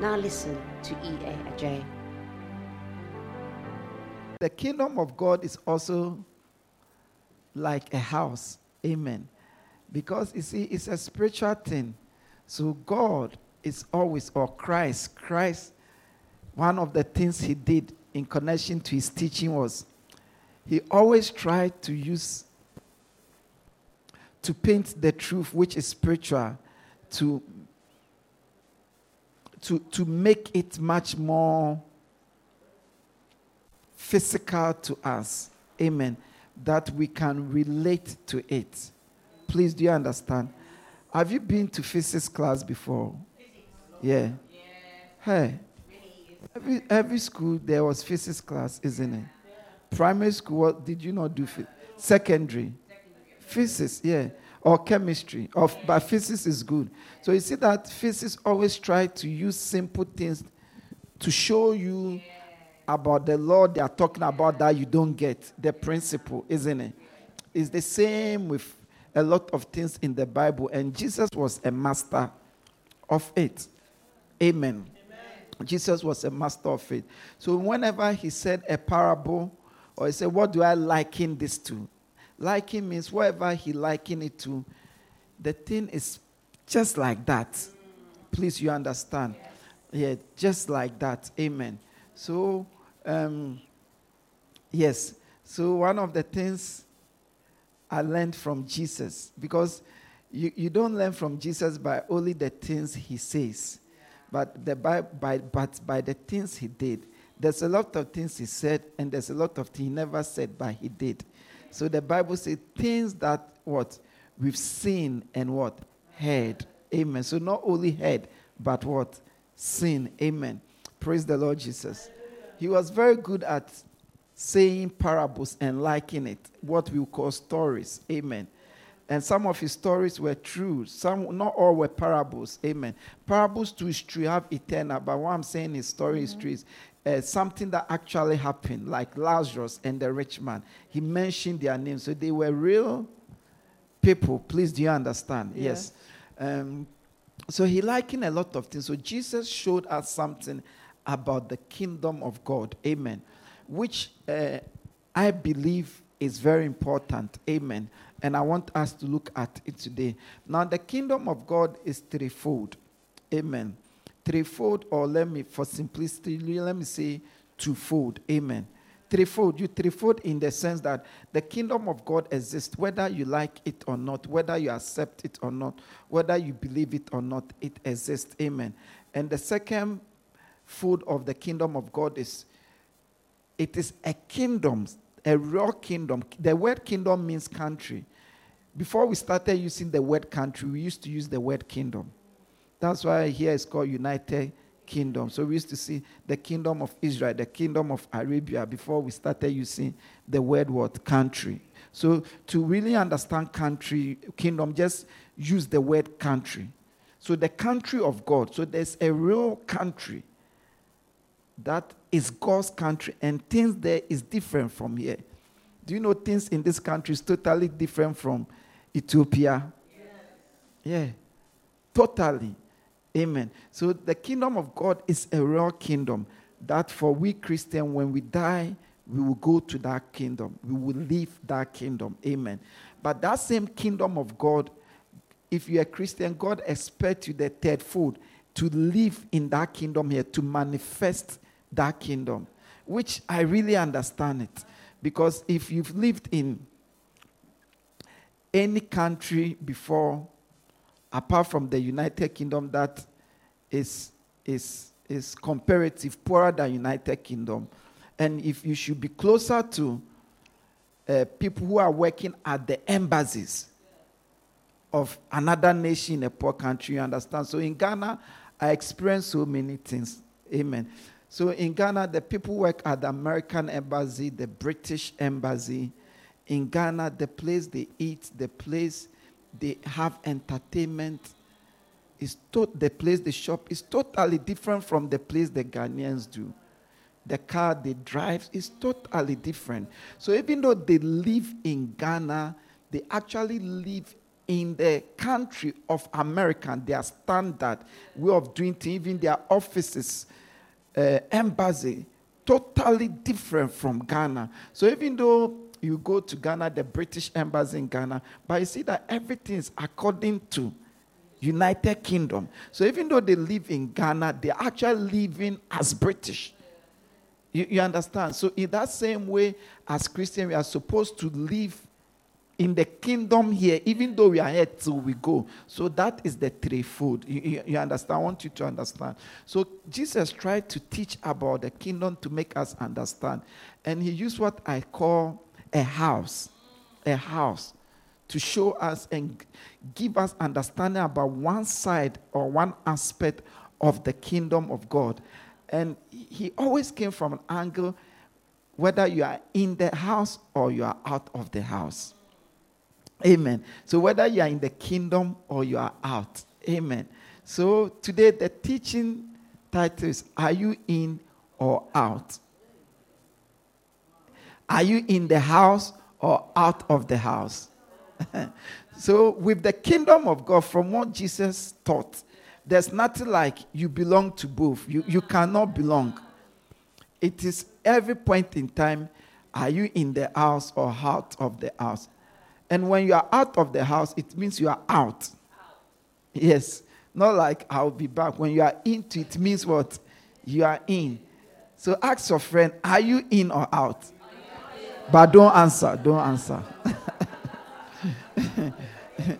Now listen to E.A. Adjei. The kingdom of God is also like a house. Amen. Because you see, it's a spiritual thing. So God is always, or Christ, Christ, one of the things he did in connection to his teaching was he always tried to use to paint the truth which is spiritual to to to make it much more physical to us. Amen. That we can relate to it. Please do you understand? Have you been to physics class before? Yeah. Hey. Every, every school there was physics class isn't it? Primary school what did you not do it? secondary? Physics, yeah, or chemistry, or, but physics is good. So you see that physics always try to use simple things to show you about the law they are talking about that you don't get, the principle, isn't it? It's the same with a lot of things in the Bible, and Jesus was a master of it. Amen. Amen. Jesus was a master of it. So whenever he said a parable, or he said, What do I liken this to? Liking means whatever he liken it to, the thing is just like that. Please, you understand? Yeah, just like that. Amen. So, um, yes. So, one of the things I learned from Jesus, because you, you don't learn from Jesus by only the things he says, but, the, by, by, but by the things he did. There's a lot of things he said, and there's a lot of things he never said, but he did. So the Bible says things that what we've seen and what heard. Amen. So not only heard, but what seen. Amen. Praise the Lord Jesus. He was very good at saying parables and liking it, what we call stories. Amen. And some of his stories were true. Some, not all were parables. Amen. Parables too is true, have eternal. But what I'm saying is story mm-hmm. is true uh, something that actually happened, like Lazarus and the rich man. He mentioned their names. So they were real people. Please, do you understand? Yeah. Yes. Um, so he likened a lot of things. So Jesus showed us something about the kingdom of God. Amen. Which uh, I believe is very important. Amen. And I want us to look at it today. Now, the kingdom of God is threefold. Amen threefold, or let me, for simplicity, let me say twofold. Amen. Threefold, you threefold in the sense that the kingdom of God exists, whether you like it or not, whether you accept it or not, whether you believe it or not, it exists. Amen. And the second food of the kingdom of God is it is a kingdom, a real kingdom. The word kingdom means country. Before we started using the word country, we used to use the word kingdom. That's why here it's called United Kingdom. So we used to see the kingdom of Israel, the kingdom of Arabia before we started using the word word country. So to really understand country, kingdom, just use the word country. So the country of God. So there's a real country that is God's country, and things there is different from here. Do you know things in this country is totally different from Ethiopia? Yes. Yeah, totally. Amen. So the kingdom of God is a real kingdom that for we Christian, when we die, we will go to that kingdom. We will leave that kingdom. Amen. But that same kingdom of God, if you're a Christian, God expects you the third food to live in that kingdom here, to manifest that kingdom, which I really understand it. Because if you've lived in any country before apart from the United Kingdom that is, is, is comparative, poorer than United Kingdom. And if you should be closer to uh, people who are working at the embassies of another nation in a poor country, you understand? So in Ghana, I experienced so many things. Amen. So in Ghana, the people work at the American embassy, the British embassy. In Ghana, the place they eat, the place they have entertainment, is to- the place they shop is totally different from the place the Ghanaians do. The car they drive is totally different. So even though they live in Ghana, they actually live in the country of America, their standard way of doing things, even their offices, uh, embassy, totally different from Ghana. So even though you go to Ghana, the British embassy in Ghana, but you see that everything is according to United Kingdom. So even though they live in Ghana, they're actually living as British. You, you understand? So in that same way, as Christians, we are supposed to live in the kingdom here, even though we are here till we go. So that is the threefold. You, you, you understand? I want you to understand. So Jesus tried to teach about the kingdom to make us understand. And he used what I call a house. A house to show us and give us understanding about one side or one aspect of the kingdom of God. And he always came from an angle whether you are in the house or you are out of the house. Amen. So whether you are in the kingdom or you are out. Amen. So today the teaching title is Are you in or out? Are you in the house or out of the house? so, with the kingdom of God, from what Jesus taught, there's nothing like you belong to both. You, you cannot belong. It is every point in time are you in the house or out of the house? And when you are out of the house, it means you are out. Yes. Not like I'll be back. When you are into it, means what? You are in. So ask your friend, are you in or out? But don't answer. Don't answer.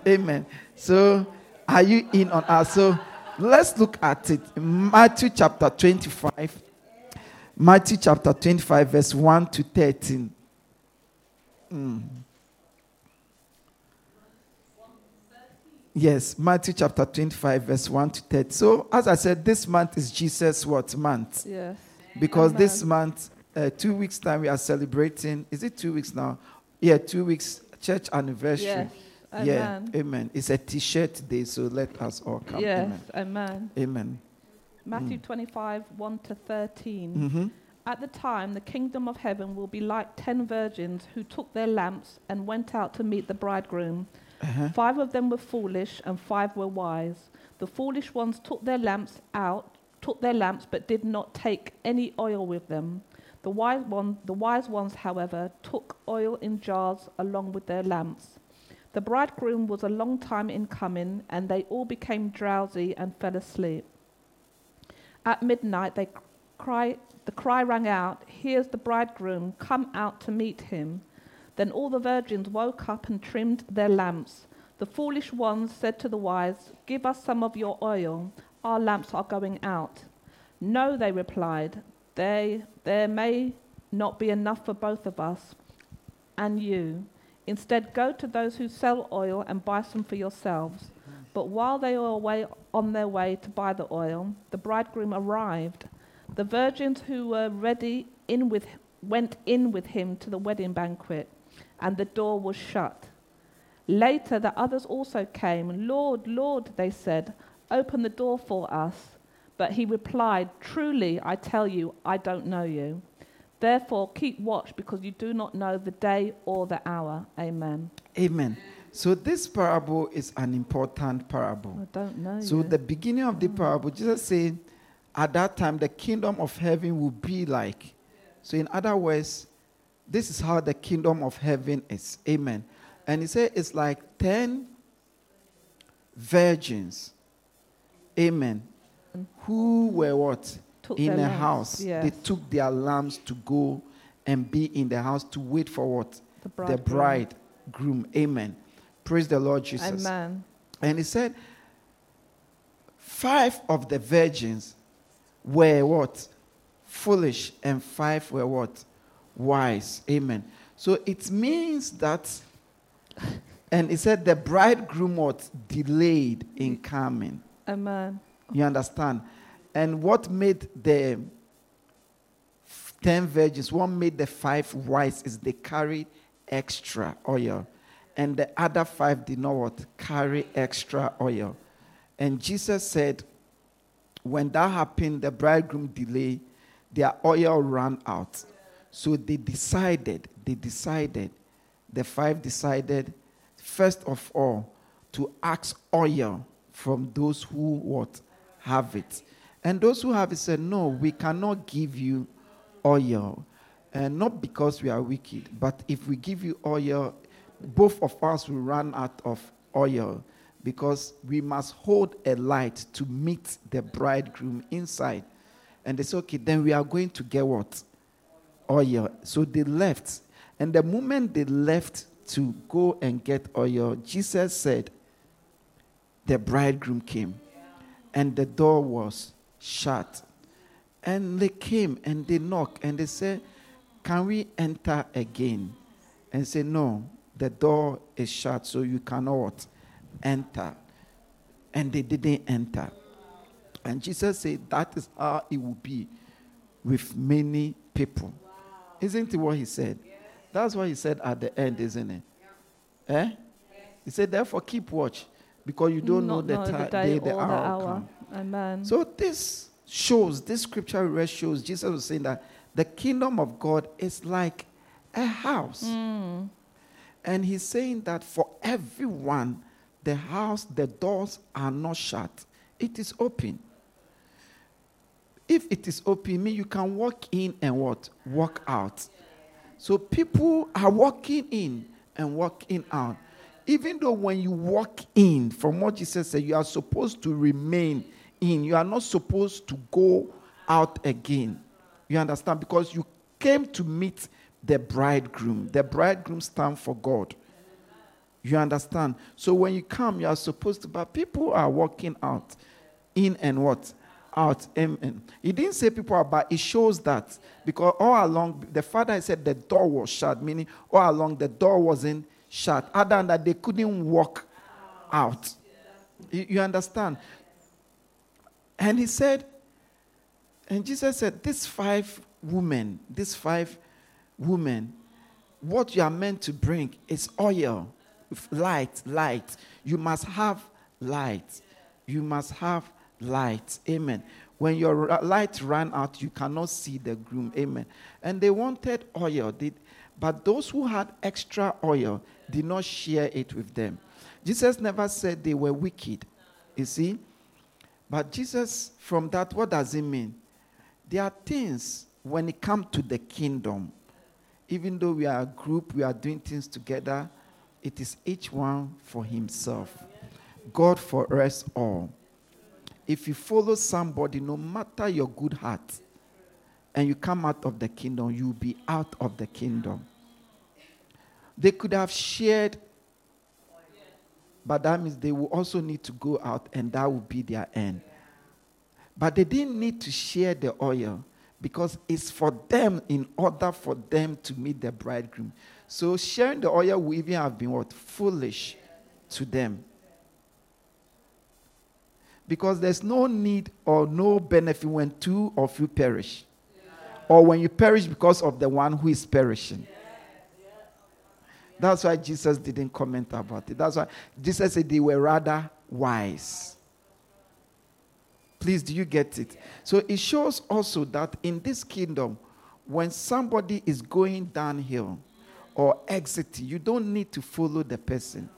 Amen. So, are you in on us? So, let's look at it. Matthew chapter 25. Matthew chapter 25, verse 1 to 13. Mm. Yes, Matthew chapter 25, verse 1 to 13. So, as I said, this month is Jesus' what month? Yes. because Amen. this month, uh, two weeks time, we are celebrating. Is it two weeks now? Yeah, two weeks church anniversary. Yes. Yeah, Amen. amen. It's a T-shirt day, so let us all come. Yes. Amen. Amen. Amen. Matthew 25, 1 to 13. Mm-hmm. At the time, the kingdom of heaven will be like ten virgins who took their lamps and went out to meet the bridegroom. Uh-huh. Five of them were foolish and five were wise. The foolish ones took their lamps out, took their lamps, but did not take any oil with them. The wise, one, the wise ones, however, took oil in jars along with their lamps. The bridegroom was a long time in coming, and they all became drowsy and fell asleep. At midnight, they cry, the cry rang out, Here's the bridegroom, come out to meet him. Then all the virgins woke up and trimmed their lamps. The foolish ones said to the wise, Give us some of your oil, our lamps are going out. No, they replied, they, There may not be enough for both of us and you. Instead, go to those who sell oil and buy some for yourselves. But while they were away on their way to buy the oil, the bridegroom arrived. The virgins who were ready in with, went in with him to the wedding banquet, and the door was shut. Later, the others also came. Lord, Lord, they said, open the door for us. But he replied, Truly, I tell you, I don't know you. Therefore, keep watch because you do not know the day or the hour. Amen. Amen. So this parable is an important parable. I don't know. So you. the beginning of the mm. parable, Jesus said, at that time the kingdom of heaven will be like. So in other words, this is how the kingdom of heaven is. Amen. And he said it's like ten virgins. Amen. Who were what? Took in a house. yes. They took their lamps to go and be in the house to wait for what? the The bridegroom. bridegroom. Amen. Praise the Lord Jesus. Amen. And he said, five of the virgins were what? Foolish, and five were what? Wise. Amen. So it means that, and he said the bridegroom was delayed in coming. Amen. You understand? And what made the ten virgins. what made the five wise is they carried extra oil. And the other five did not what? Carry extra oil. And Jesus said, when that happened, the bridegroom delayed, their oil ran out. So they decided, they decided, the five decided, first of all, to ask oil from those who what have it. And those who have it said, No, we cannot give you oil. And not because we are wicked, but if we give you oil, both of us will run out of oil because we must hold a light to meet the bridegroom inside. And they said, Okay, then we are going to get what? Oil. So they left. And the moment they left to go and get oil, Jesus said, The bridegroom came. And the door was shut. And they came and they knocked and they said, Can we enter again? And say, No, the door is shut, so you cannot enter. And they didn't enter. And Jesus said, That is how it will be with many people. Isn't it what he said? That's what he said at the end, isn't it? Eh? He said, Therefore, keep watch because you don't know the, know ti- the day the or the hour. hour. Amen. So this shows, this scripture we read shows, Jesus was saying that the kingdom of God is like a house. Mm. And he's saying that for everyone, the house, the doors are not shut. It is open. If it is open, mean you can walk in and what? Walk out. So people are walking in and walking out. Even though when you walk in, from what Jesus said, you are supposed to remain in. You are not supposed to go out again. You understand? Because you came to meet the bridegroom. The bridegroom stands for God. You understand? So when you come, you are supposed to, but people are walking out, in and what? Out. Amen. He didn't say people are, but it shows that because all along, the father said the door was shut, meaning all along the door wasn't shut, other than that they couldn't walk out. You, you understand? And he said, and Jesus said, These five women, these five women, what you are meant to bring is oil, light, light. You must have light. You must have light. Amen. When your light ran out, you cannot see the groom. Amen. And they wanted oil, did, but those who had extra oil did not share it with them. Jesus never said they were wicked. You see? But Jesus, from that, what does it mean? There are things when it comes to the kingdom, even though we are a group, we are doing things together, it is each one for himself. God for us all. If you follow somebody, no matter your good heart, and you come out of the kingdom, you'll be out of the kingdom. They could have shared, but that means they will also need to go out, and that will be their end. But they didn't need to share the oil because it's for them in order for them to meet the bridegroom. So sharing the oil would even have been what? Foolish to them. Because there's no need or no benefit when two of you perish. Or when you perish because of the one who is perishing. That's why Jesus didn't comment about it. That's why Jesus said they were rather wise. Please, do you get it? So it shows also that in this kingdom, when somebody is going downhill or exiting, you don't need to follow the person.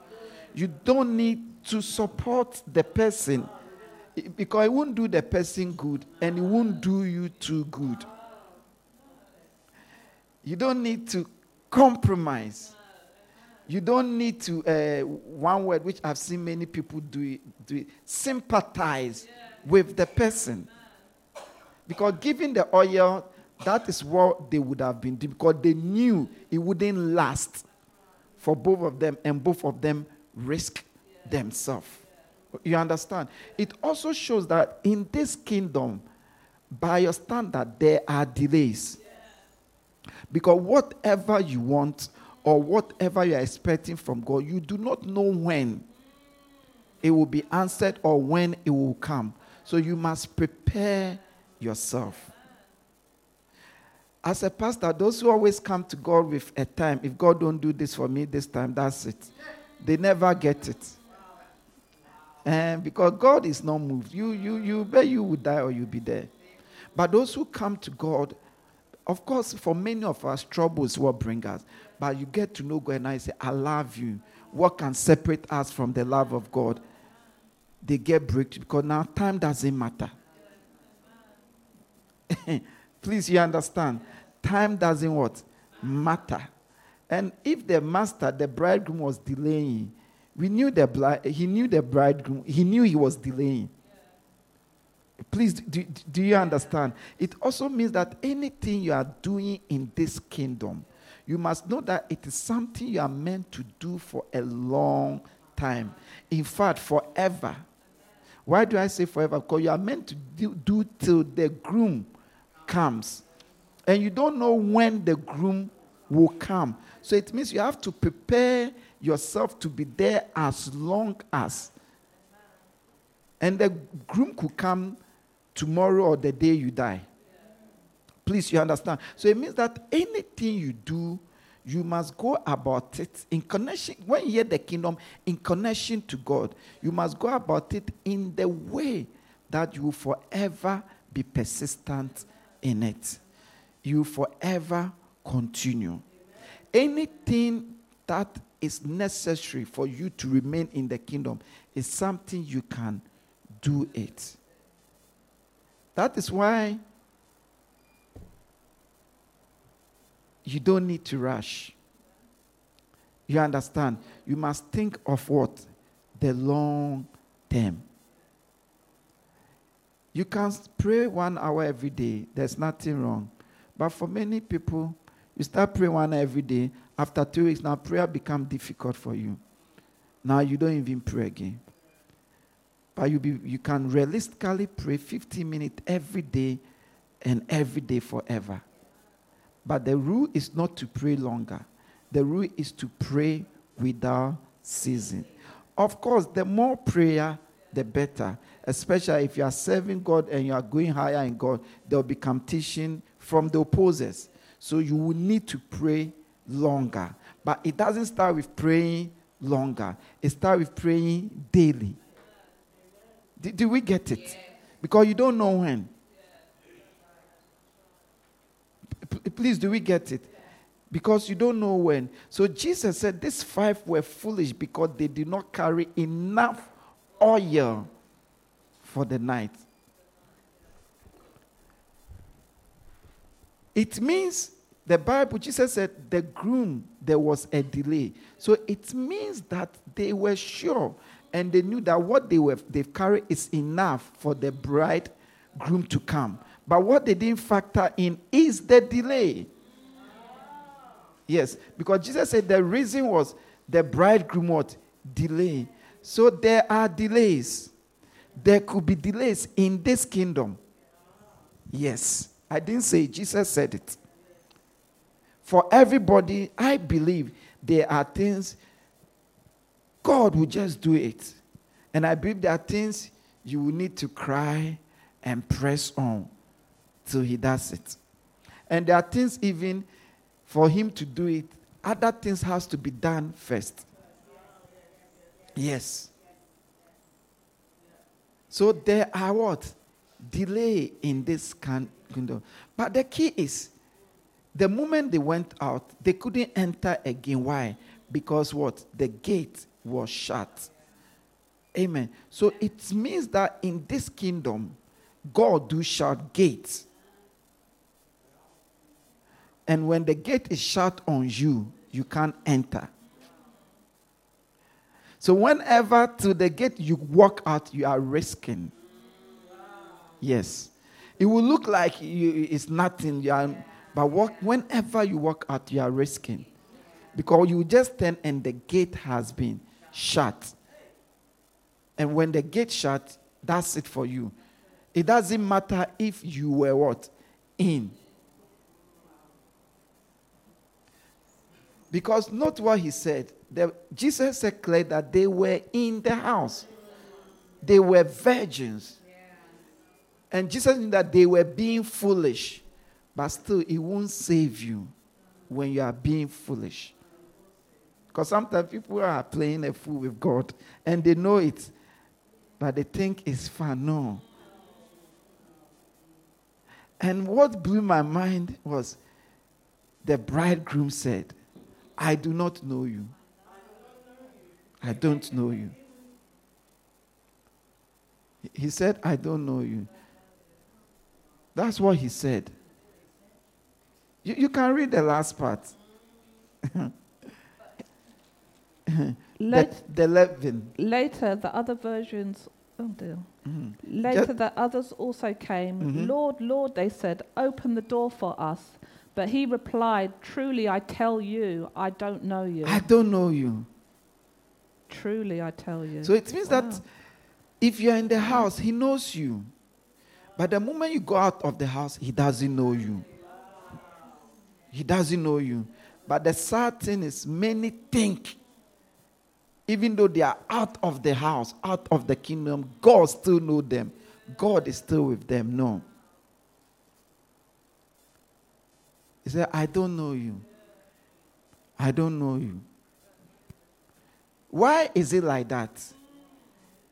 You don't need to support the person because it won't do the person good and it won't do you too good. You don't need to compromise. You don't need to, uh, one word which I've seen many people do it, do sympathize with the person. Because giving the oil, that is what they would have been doing because they knew it wouldn't last for both of them and both of them risk themselves. You understand? It also shows that in this kingdom, by your standard, there are delays. Because whatever you want or whatever you are expecting from God, you do not know when it will be answered or when it will come. So you must prepare yourself. As a pastor, those who always come to God with a time, if God don't do this for me this time, that's it. They never get it. And because God is not moved, you you you bet you will die or you'll be there. But those who come to God, of course, for many of us, troubles will bring us. But you get to know God and I say, I love you. What can separate us from the love of God? They get breakthrough because now time doesn't matter. Please, you understand? Time doesn't what? Matter. And if the master, the bridegroom, was delaying, we knew the bride, he knew the bridegroom, he knew he was delaying. Please, do, do you understand? It also means that anything you are doing in this kingdom, you must know that it is something you are meant to do for a long time. In fact, forever. Why do I say forever? Because you are meant to do, do till the groom comes. And you don't know when the groom will come. So it means you have to prepare yourself to be there as long as. And the groom could come tomorrow or the day you die. Please, you understand? So it means that anything you do, you must go about it in connection. When you hear the kingdom, in connection to God, you must go about it in the way that you will forever be persistent in it. You forever continue. Anything that is necessary for you to remain in the kingdom is something you can do it. That is why you don't need to rush. You understand? You must think of what? The long term. You can pray one hour every day, there's nothing wrong. But for many people, you start praying one every day. After two weeks, now prayer becomes difficult for you. Now you don't even pray again. But you, be, you can realistically pray 15 minutes every day and every day forever. But the rule is not to pray longer. The rule is to pray without ceasing. Of course, the more prayer, the better. Especially if you are serving God and you are going higher in God, there will be competition from the opposers. So you will need to pray longer. But it doesn't start with praying longer, it starts with praying daily. Did, did we get it? Because you don't know when. P- Please, do we get it? Because you don't know when. So Jesus said these five were foolish because they did not carry enough oil for the night. It means the Bible, Jesus said, the groom, there was a delay. So it means that they were sure and they knew that what they were they've carried is enough for the bridegroom to come. But what they didn't factor in is the delay. Yes, because Jesus said the reason was the bridegroom what delay. So there are delays. There could be delays in this kingdom. Yes, I didn't say Jesus said it. For everybody, I believe there are things God will just do it. And I believe there are things you will need to cry and press on till He does it. And there are things even for Him to do it, other things has to be done first. Yes. So there are what? Delay in this kingdom. But the key is the moment they went out, they couldn't enter again. Why? Because what? The gate was shut. Amen. So it means that in this kingdom, God do shut gates. And when the gate is shut on you, you can't enter. So whenever to the gate you walk out, you are risking. Yes. It will look like you, it's nothing. You are, but walk, whenever you walk out, you are risking. Because you just turn and the gate has been shut. And when the gate shut, that's it for you. It doesn't matter if you were what? In. Because not what he said. The, Jesus clear that they were in the house. They were virgins. And Jesus knew that they were being foolish. but still, it won't save you when you are being foolish. Because sometimes people are playing a fool with God and they know it, but they think it's fun. No. And what blew my mind was the bridegroom said, I do not know you. I don't know you. He said, I don't know you. That's what he said. You, you can read the last part. Lat- the, leaven. later, the other versions. Oh dear. Mhm. Later, Ju- the others also came. Mhm. Lord, Lord, they said, open the door for us. But he replied, Truly, I tell you, I don't know you. I don't know you. Truly, I tell you. So it means that if you're in the house, he knows you. But the moment you go out of the house, he doesn't know you. He doesn't know you. But the sad thing is, many think, even though they are out of the house, out of the kingdom, God still know them. God is still with them. No. He said, I don't know you. I don't know you. Why is it like that?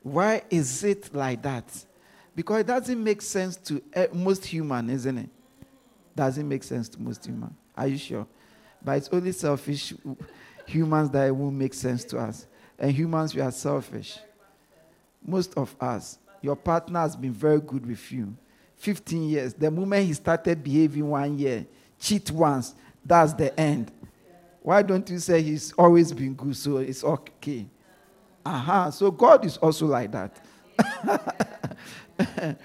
Why is it like that? Because it doesn't make sense to eh, most human, isn't it? Doesn't make sense to most human. Are you sure? But it's only selfish humans that it won't make sense to us. And humans, we are selfish. Most of us. Your partner has been very good with you. 15 years. The moment he started behaving one year, cheat once, that's the end. Why don't you say he's always been good, so it's okay? Aha. So God is also like that.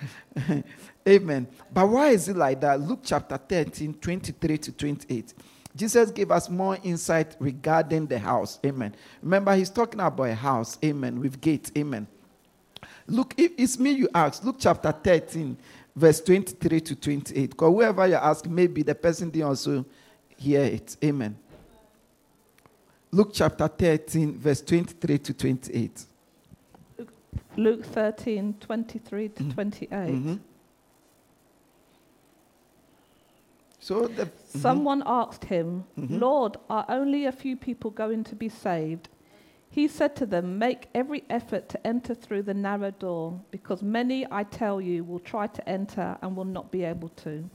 Amen. But why is it like that? Luke chapter 13, 23 to 28. Jesus gave us more insight regarding the house. Amen. Remember, he's talking about a house. Amen. With gates. Amen. Look, if it's me you ask, Luke chapter 13, verse 23 to 28. Because whoever you ask, maybe the person didn't also hear it. Amen. Luke chapter 13, verse 23 to 28. Luke 13, 23 to 28. Mhm. So the Someone asked him, Mhm. Lord, are only a few people going to be saved? He said to them, Make every effort to enter through the narrow door, because many, I tell you, will try to enter and will not be able to.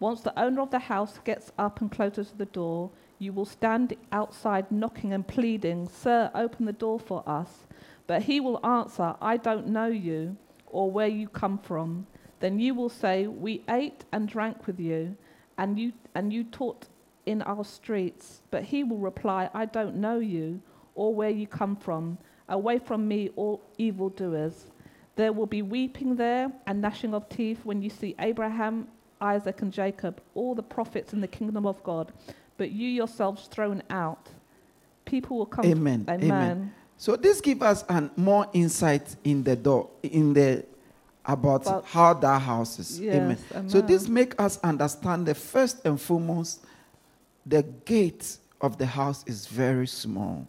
Once the owner of the house gets up and closes the door, you will stand outside knocking and pleading, Sir, open the door for us. But he will answer, I don't know you or where you come from. Then you will say, We ate and drank with you, and you, and you taught in our streets. But he will reply, I don't know you or where you come from. Away from me, all evildoers. There will be weeping there and gnashing of teeth when you see Abraham, Isaac, and Jacob, all the prophets in the kingdom of God, but you yourselves thrown out. People will come. Amen. Amen. Amen. So this gives us an more insight in the door, in the about About- how that house is. Yes, amen. amen. So this make us understand the first and foremost, the gate of the house is very small.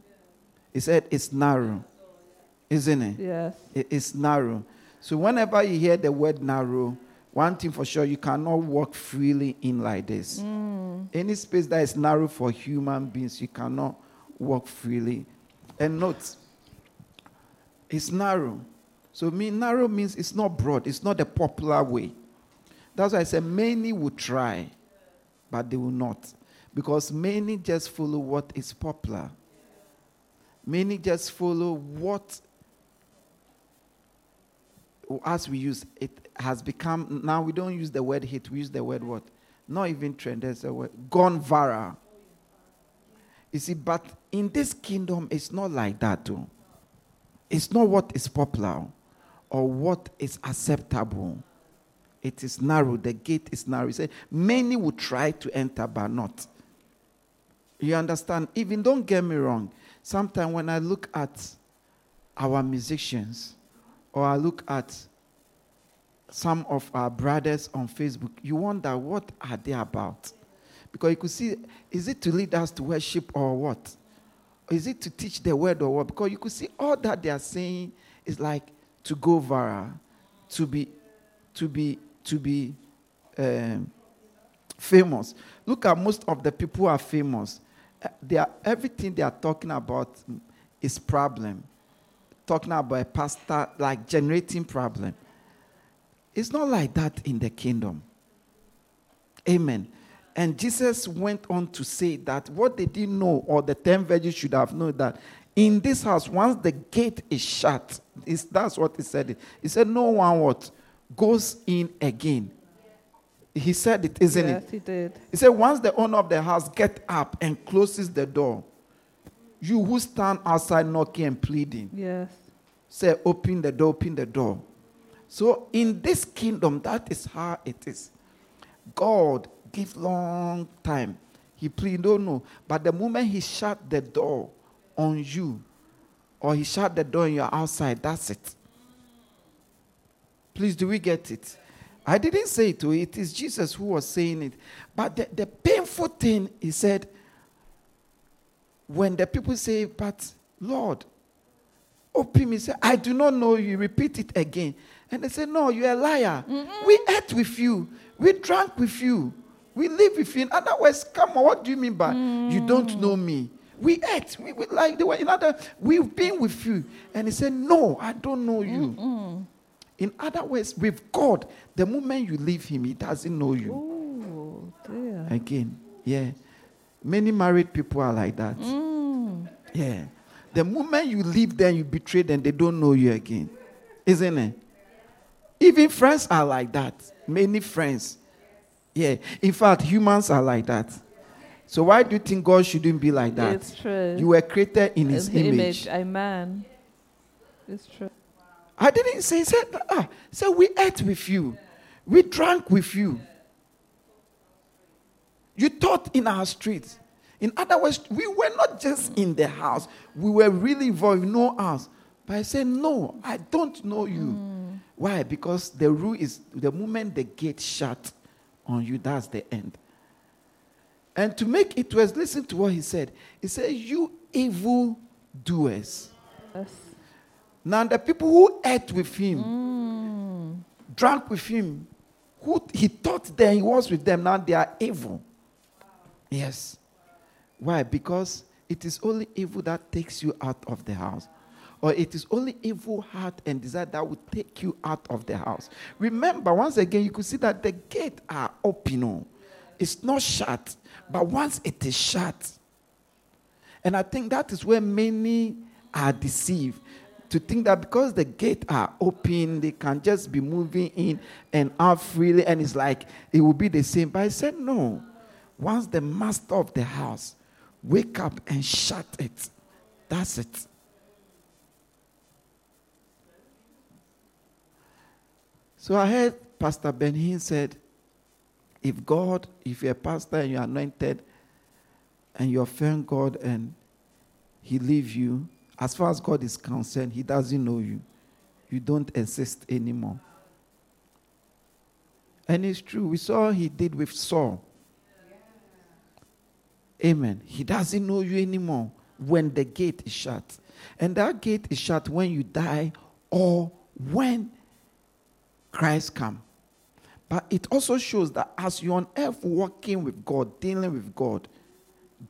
He said it's narrow, isn't it? Yes. It- It's narrow. So whenever you hear the word narrow, one thing for sure, you cannot walk freely in like this. Mm. Any space that is narrow for human beings, you cannot walk freely. And note, it's narrow. So mean narrow means it's not broad, it's not the popular way. That's why I said many will try, but they will not. Because many just follow what is popular. Many just follow what as we use it has become now we don't use the word hit, we use the word what? Not even trend, there's a word gone viral. You see, but in this kingdom, it's not like that, too. It's not what is popular or what is acceptable. It is narrow. The gate is narrow. He said, many will try to enter, but not. You understand? Even don't get me wrong. Sometimes when I look at our musicians or I look at some of our brothers on Facebook, you wonder what are they about? Because you could see, is it to lead us to worship or what? Is it to teach the word or what? Because you could see all that they are saying is like to go viral, to be, to be, to be, um, famous. Look at most of the people who are famous. Uh, They are, everything they are talking about is problem. Talking about a pastor, like generating problem. It's not like that in the kingdom. Amen. And Jesus went on to say that what they didn't know, or the ten virgins should have known that in this house, once the gate is shut, is that's what he said. He said, No one what goes in again. He said it, isn't yes, it? he did. He said, once the owner of the house get up and closes the door, you who stand outside knocking and pleading, Yes. say, open the door, open the door. So in this kingdom, that is how it is. God give long time. He plead, oh, don't know. But the moment he shut the door on you, or he shut the door and you're outside, that's it. Please, do we get it? I didn't say it to you. It is Jesus who was saying it. But the, the painful thing, he said, when the people say, But Lord, open me, say, I do not know you. Repeat it again. And they say, No, you're a liar. We ate with you. We drank with you. We live with you. In other words, come on, what do you mean by you don't mm. know me? We ate. We, we like they were in other we've been with you. And he said, No, I don't know you. In other words, with God, the moment you leave him, he doesn't know you. Oh, dear. Again. Yeah. Many married people are like that. Mm. Yeah. The moment you leave them, you betray them, they don't know you again. Isn't it? Even friends are like that. Many friends. Yeah. In fact, humans are like that. So why do you think God shouldn't be like that? It's true. You were created in his In image. Amen. It's true. I didn't say, he said, ah, so we ate with you. We drank with you. You taught in our streets. In other words, we were not just in the house, we were really involved, no us. But I said, No, I don't know you. Why? Because the rule is the moment the gate shut on you, that's the end. And to make it worse, listen to what he said. He said, You evil doers. Yes. Now, the people who ate with him, mm. drank with him, who he thought that he was with them, now they are evil. Yes. Why? Because it is only evil that takes you out of the house. Or it is only evil heart and desire that will take you out of the house. Remember, once again, you could see that the gate are open. It's not shut. But once it is shut, and I think that is where many are deceived to think that because the gate are open, they can just be moving in and out freely, and it's like it will be the same. But I said, no. Once the master of the house wake up and shut it, that's it. So I heard Pastor Benny Hinn said, if God, if you're a pastor and you're anointed and you offend God and he leave you, as far as God is concerned, he doesn't know you. You don't exist anymore. And it's true. We saw he did with Saul. Amen. He doesn't know you anymore when the gate is shut. And that gate is shut when you die or when Christ come. But it also shows that as you're on earth walking with God, dealing with God,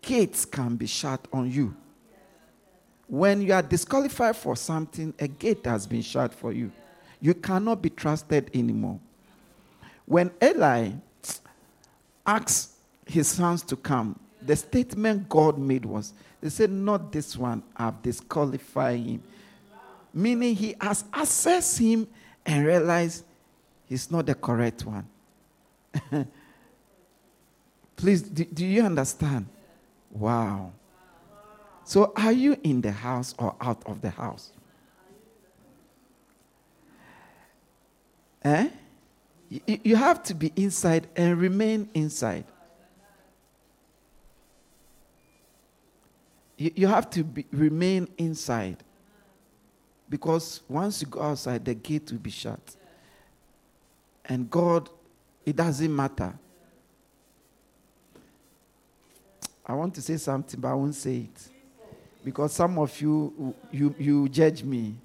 gates can be shut on you. When you are disqualified for something, a gate has been shut for you. You cannot be trusted anymore. When Eli asked his sons to come, the statement God made was, they said, Not this one, I've disqualified him. Meaning he has assessed him and realized he's not the correct one. Please, do, do you understand? Wow. So, are you in the house or out of the house? Eh? You, you have to be inside and remain inside. You, you have to be, remain inside. Because once you go outside, the gate will be shut. And God, it doesn't matter. I want to say something, but I won't say it. Because some of you, you, you judge me.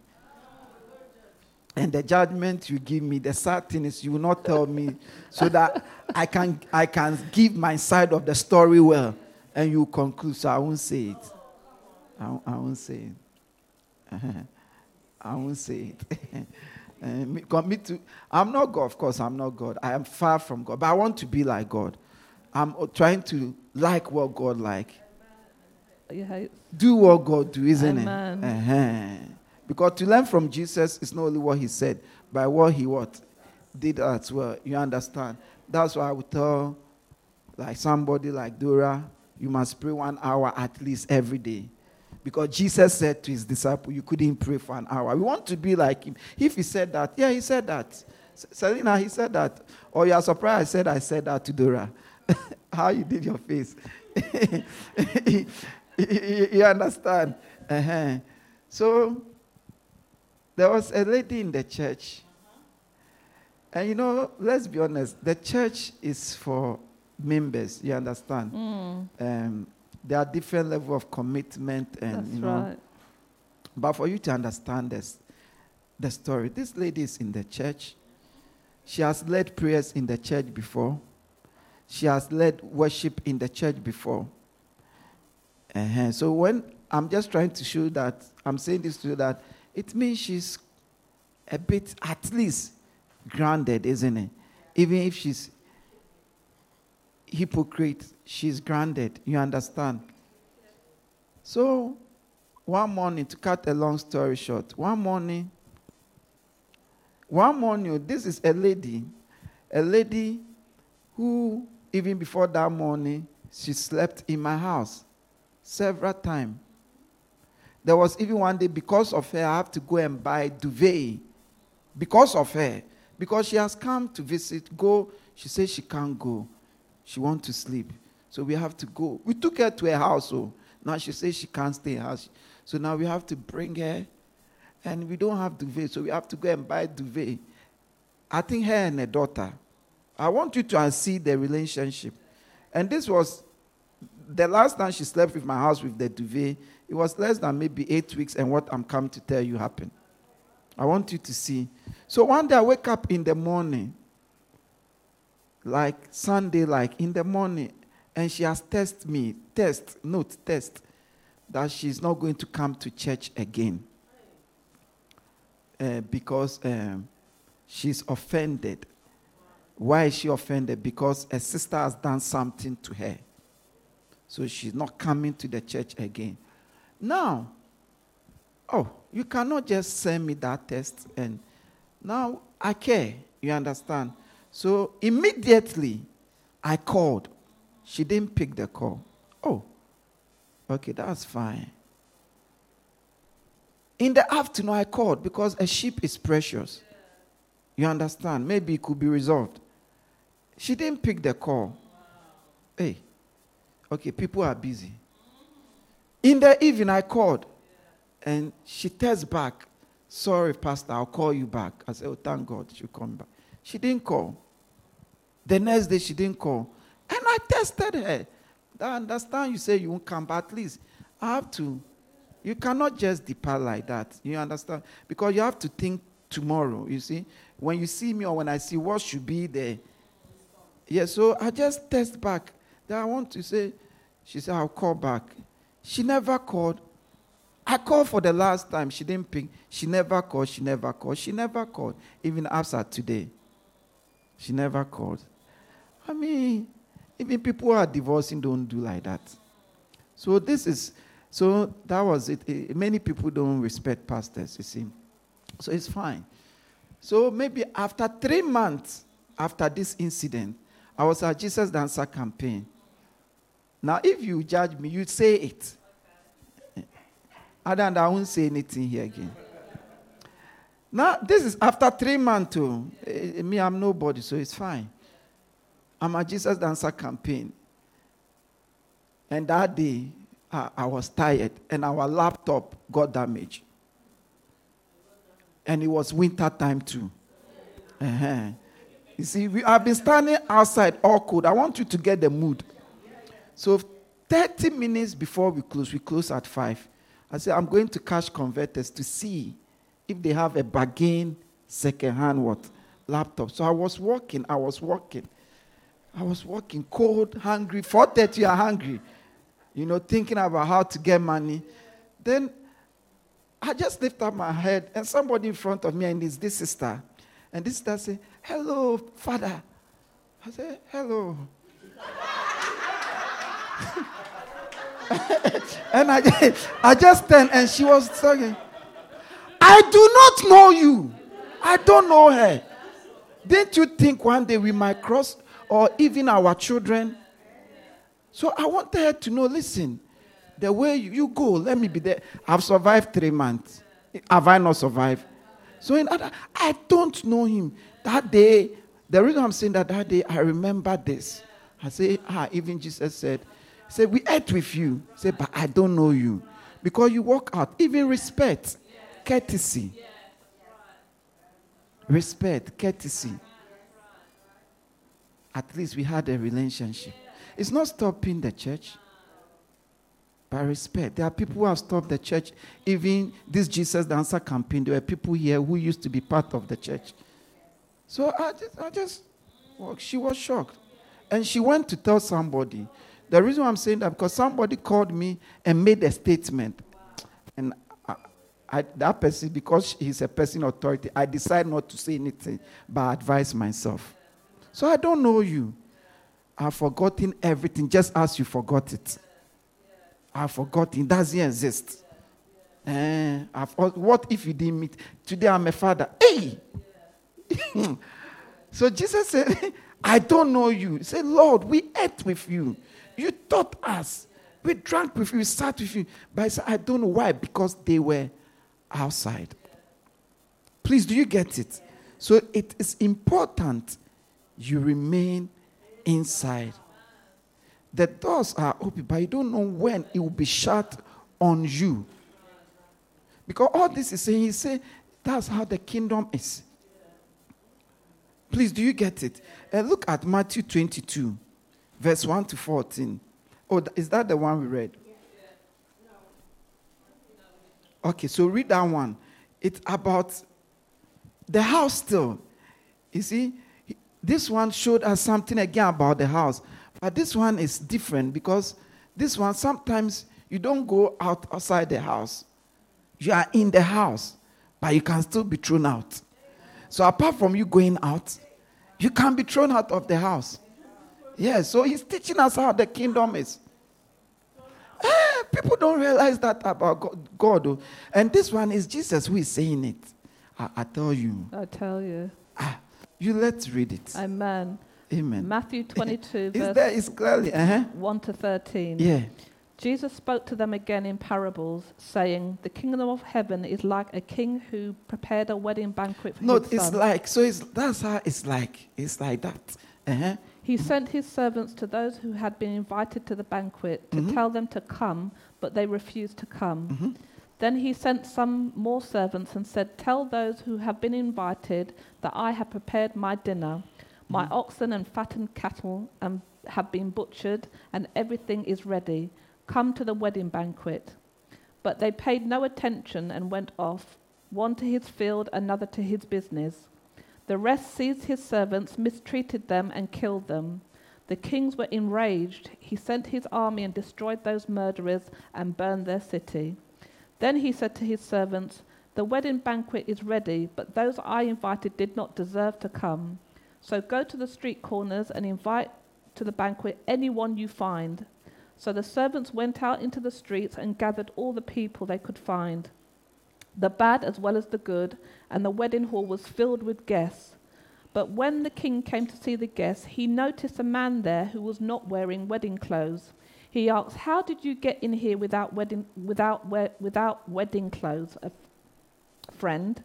And the judgment you give me, the sad thing is you will not tell me so that I can I can give my side of the story well. And you conclude. So I won't say it. I, won't- I won't say it. I won't say it. And me, 'cause me too, I'm not God, of course, I'm not God. I am far from God, but I want to be like God. I'm trying to like what God like. Do what God do, isn't Amen. it? Uh-huh. Because to learn from Jesus is not only what he said, but what he what did as well. You understand? That's why I would tell like somebody like Dora, you must pray one hour at least every day. Because Jesus said to his disciple, you couldn't pray for an hour. We want to be like him. If he said that, yeah, he said that. Selena, he said that. Or you are surprised I said I said that to Dora. How you did your face. you, you- you understand? Uh-huh. So there was a lady in the church. And you know, let's be honest, the church is for members, you understand? Mm, Um, there are different level of commitment and that's you know. right. but for you to understand this the story this lady is in the church. She has led prayers in the church before. She has led worship in the church before. Uh so when i'm just trying to show that i'm saying this to you that it means she's a bit at least grounded isn't it? Even if she's hypocrite she's grounded you understand so one morning, to cut a long story short, one morning, one morning, oh, this is a lady, a lady who, even before that morning, she slept in my house several times. There was even one day, because of her, I have to go and buy duvet. Because of her. Because she has come to visit, go. She says she can't go. She wants to sleep. So we have to go. We took her to her house. So now she says she can't stay in house. So now we have to bring her. And we don't have duvet. So we have to go and buy duvet. I think her and her daughter. I want you to see the relationship. And this was the last time she slept with my house with the duvet. It was less than maybe eight weeks, and what I'm come to tell you happened. I want you to see. So one day I wake up in the morning, like Sunday, like in the morning, and she has tested me, test, note, test, that she's not going to come to church again. Uh, because um, she's offended. Why is she offended? Because a sister has done something to her. So she's not coming to the church again. Now, oh, you cannot just send me that test and now I care. You understand? So immediately I called. She didn't pick the call. Oh, okay, that's fine. In the afternoon, I called because a sheep is precious. You understand? Maybe it could be resolved. She didn't pick the call. Hey, okay, people are busy. In the evening, I called and she texts back, Sorry, Pastor, I'll call you back. I said, Oh, thank God she'll come back. She didn't call. The next day, she didn't call. And I tested her. I understand you say you won't come, but at least I have to. You cannot just depart like that. You understand? Because you have to think tomorrow, you see. When you see me or when I see what should be there. Yeah, so I just test back. Then I want to say, she said, I'll call back. She never called. I called for the last time. She didn't pick. She never called. She never called. She never called. Even after today. She never called. I mean, even people who are divorcing don't do like that. So this is, so that was it. Eh, eh, Many people don't respect pastors, you see. So it's fine. So maybe after three months after this incident, I was at Jesus Dancer campaign. Now, if you judge me, you say it. Eh, eh, other than that, I won't say anything here again. Now, this is after three months, too. Eh, Me, I'm nobody, so it's fine. I'm a Jesus Dancer campaign. And that day, I, I was tired, and our laptop got damaged. And it was winter time, too. Uh-huh. You see, we have been standing outside all cold. I want you to get the mood. So 30 minutes before we close, we close at 5. I said, I'm going to cash converters to see if they have a bargain second-hand what laptop. So I was walking. I was walking. I was walking, cold, hungry. 4:30, you are hungry. You know, thinking about how to get money. Then I just lift up my head, and somebody in front of me, and it's this sister. And this sister say, Hello, father. I say, Hello. and I, I just turned, and she was talking. I do not know you. I don't know her. Didn't you think one day we might cross, or even our children? So I wanted her to know listen, the way you go, let me be there. I've survived three months. Have I not survived? So in other, I don't know him. That day, the reason I'm saying that that day, I remember this. I say, ah, even Jesus said, said, we ate with you. Said, but I don't know you. Because you walk out. Even respect, courtesy. Respect, courtesy. At least we had a relationship. It's not stopping the church by respect. There are people who have stopped the church. Even this Jesus Dancer campaign, there were people here who used to be part of the church. So I just, I just well, she was shocked. And she went to tell somebody. The reason I'm saying that because somebody called me and made a statement. And I, that person, because he's a person authority, I decide not to say anything, but I advise myself. So I don't know you. I've forgotten everything just as you forgot it. I've forgotten. It doesn't exist. Uh, what if you didn't meet? Today I'm a father. Hey! so Jesus said, I don't know you. He said, Lord, we ate with you. You taught us. We drank with you, we sat with you. But I said, I don't know why. Because they were outside. Please, do you get it? So it is important you remain inside. The doors are open, but you don't know when it will be shut on you. Because all this is saying, he say, that's how the kingdom is. Please, do you get it? Uh, look at Matthew 22, verse 1 to 14. Oh, is that the one we read? Okay, so read that one. It's about the house still. You see, this one showed us something again about the house. But this one is different because this one sometimes you don't go out outside the house. You are in the house, but you can still be thrown out. So apart from you going out, you can be thrown out of the house. Yeah, so he's teaching us how the kingdom is. Eh, People don't realize that about God, God. And this one is Jesus who is saying it. I, I tell you. I tell you. Ah, you let's read it. Amen. Amen. Matthew 22, Is verse is clearly uh-huh. 1 to 13. Yeah. Jesus spoke to them again in parables, saying, The kingdom of heaven is like a king who prepared a wedding banquet for No, his son. No, it's like so it's that's how it's like. It's like that. Uh-huh. He sent his servants to those who had been invited to the banquet to Mhm. tell them to come, but they refused to come. Mhm. Then he sent some more servants and said, Tell those who have been invited that I have prepared my dinner. My Mhm. oxen and fattened cattle um, have been butchered, and everything is ready. Come to the wedding banquet. But they paid no attention and went off, one to his field, another to his business. The rest seized his servants, mistreated them, and killed them. The kings were enraged. He sent his army and destroyed those murderers and burned their city. Then he said to his servants, The wedding banquet is ready, but those I invited did not deserve to come. So go to the street corners and invite to the banquet anyone you find. So the servants went out into the streets and gathered all the people they could find, the bad as well as the good, and the wedding hall was filled with guests. But when the king came to see the guests, he noticed a man there who was not wearing wedding clothes. He asked, "How did you get in here without wedding without we- without wedding clothes, a f- friend?"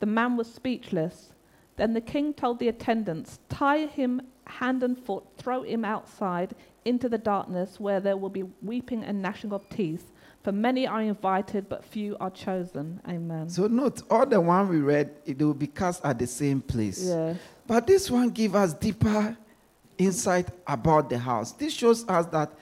The man was speechless. Then the king told the attendants, "Tie him hand and foot, throw him outside into the darkness where there will be weeping and gnashing of teeth, for many are invited but few are chosen." Amen. So note all the one we read, it will be cast at the same place. yeah. But this one gives us deeper insight about the house. This shows us that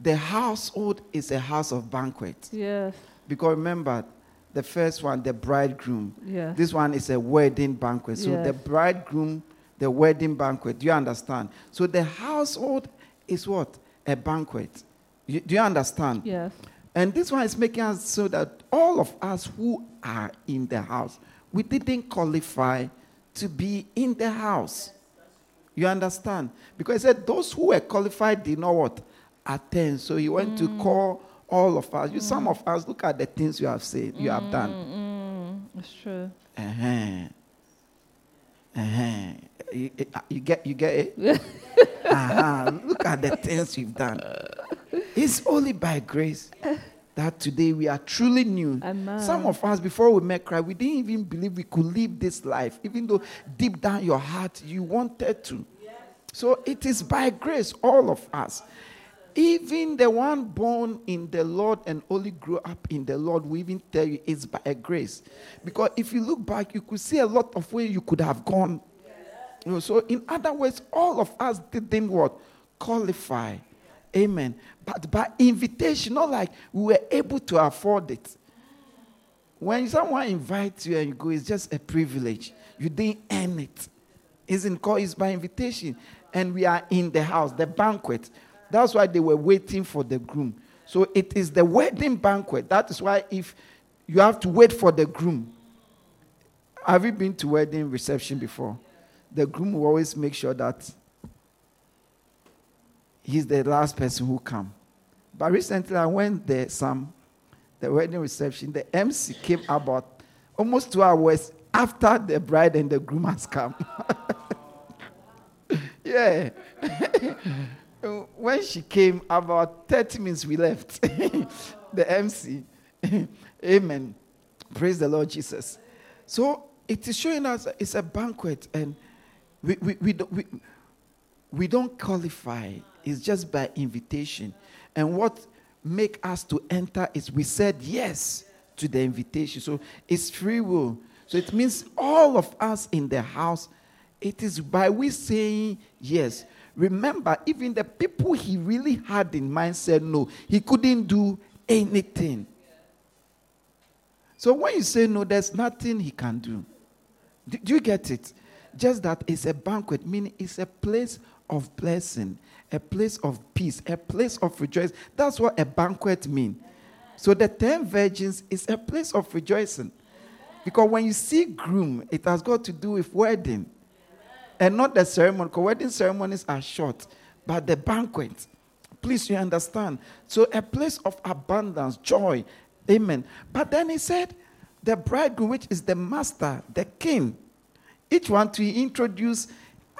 the household is a house of banquet. Yes. Because remember, the first one, the bridegroom. Yes. This one is a wedding banquet. So the bridegroom, the wedding banquet. Do you understand? So the household is what? A banquet. You- do you understand? Yes. And this one is making us so that all of us who are in the house, we didn't qualify to be in the house. You understand? Because he said those who were qualified did not what? Attend. So he went to call all of us. You, Some of us, look at the things you have said, you have done. Mm, it's true. Uh-huh. Uh-huh. You, you get you get it? uh-huh. Look at the things you've done. It's only by grace that today we are truly new. Amen. Some of us, before we met Christ, we didn't even believe we could live this life, even though deep down your heart you wanted to. So it is by grace, all of us. Even the one born in the Lord and only grew up in the Lord we even tell you it's by grace. Because if you look back, you could see a lot of where you could have gone. You know, so in other words, all of us didn't what? Qualify. Amen. But by invitation, not like we were able to afford it. When someone invites you and you go, it's just a privilege. You didn't earn it. Isn't called it's by invitation. And we are in the house, the banquet. That's why they were waiting for the groom. So it is the wedding banquet. That is why if you have to wait for the groom. Have you been to wedding reception before? The groom will always make sure that he's the last person who come. But recently I went there some the wedding reception. The MC came about almost two hours after the bride and the groom has come. yeah. when she came, about 30 minutes we left. the MC. Amen. Praise the Lord Jesus. So it is showing us it's a banquet and we, we, we, don't- we, we don't qualify. It's just by invitation. And what make us to enter is we said yes to the invitation. So it's free will. So it means all of us in the house, it is by we saying yes. Remember, even the people he really had in mind said no. He couldn't do anything. So when you say no, there's nothing he can do. Do, do you get it? Just that it's a banquet, meaning it's a place of blessing, a place of peace, a place of rejoicing. That's what a banquet means. So the ten virgins is a place of rejoicing. Because when you see groom, it has got to do with wedding. And not the ceremony, because wedding ceremonies are short, but the banquet. Please, you understand. So a place of abundance, joy. Amen. But then he said, the bridegroom, which is the master, the king, each one to introduce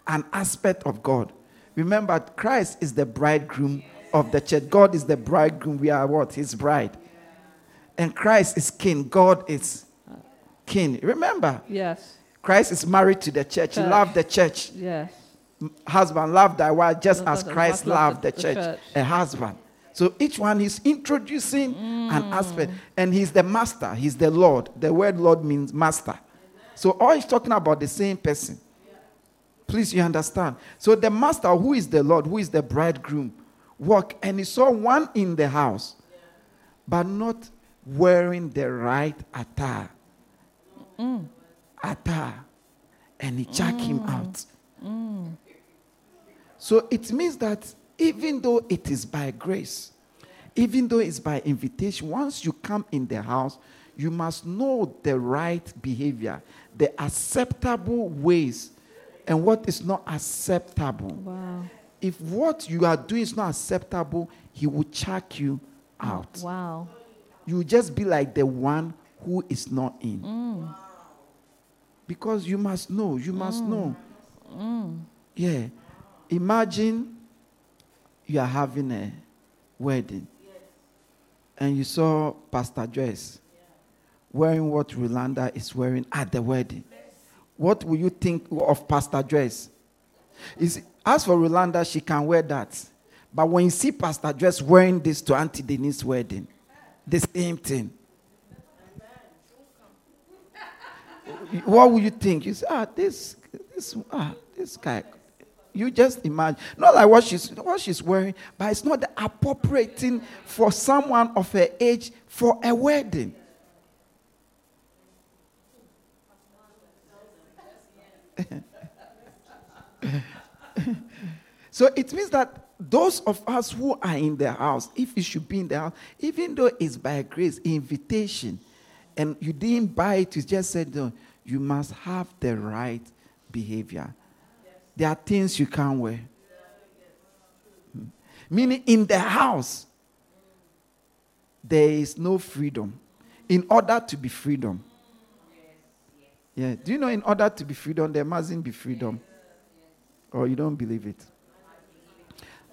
an aspect of God. Remember, Christ is the bridegroom of the church. God is the bridegroom. We are what? His bride. And Christ is king. God is king. Remember, Yes. Christ is married to the church. He Church. loved the church. Yes. Husband, love thy wife just as Christ loved the the- church. church. A husband. So each one is introducing an mm. aspect. And he's the master. He's the Lord. The word Lord means master. So all he's talking about the same person. Please, you understand. So the master, who is the Lord, who is the bridegroom, walk and he saw one in the house, but not wearing the right attire. Attire. And he chucked him mm. out. Mm. So it means that even though it is by grace, even though it's by invitation, once you come in the house, you must know the right behavior, the acceptable ways, and what is not acceptable. Wow. If what you are doing is not acceptable, he will chuck you out. Wow. You will just be like the one who is not in. Mm. Because you must know, you must mm. know. Mm. Yeah. Imagine you are having a wedding and you saw Pastor Joyce wearing what Rolanda is wearing at the wedding. What will you think of Pastor Joyce? Is as for Rolanda, she can wear that. But when you see Pastor Joyce wearing this to Auntie Denise's wedding, the same thing. What will you think? You say, ah, this, this, ah, this guy. You just imagine. Not like what she's what she's wearing, but it's not the appropriate for someone of her age for a wedding. so it means that those of us who are in the house, if you should be in the house, even though it's by grace, invitation, and you didn't buy it, you just said, no, you must have the right behavior. There are things you can't wear. Meaning, in the house, there is no freedom. In order to be freedom, yeah. Do you know in order to be freedom, there mustn't be freedom? Or you don't believe it?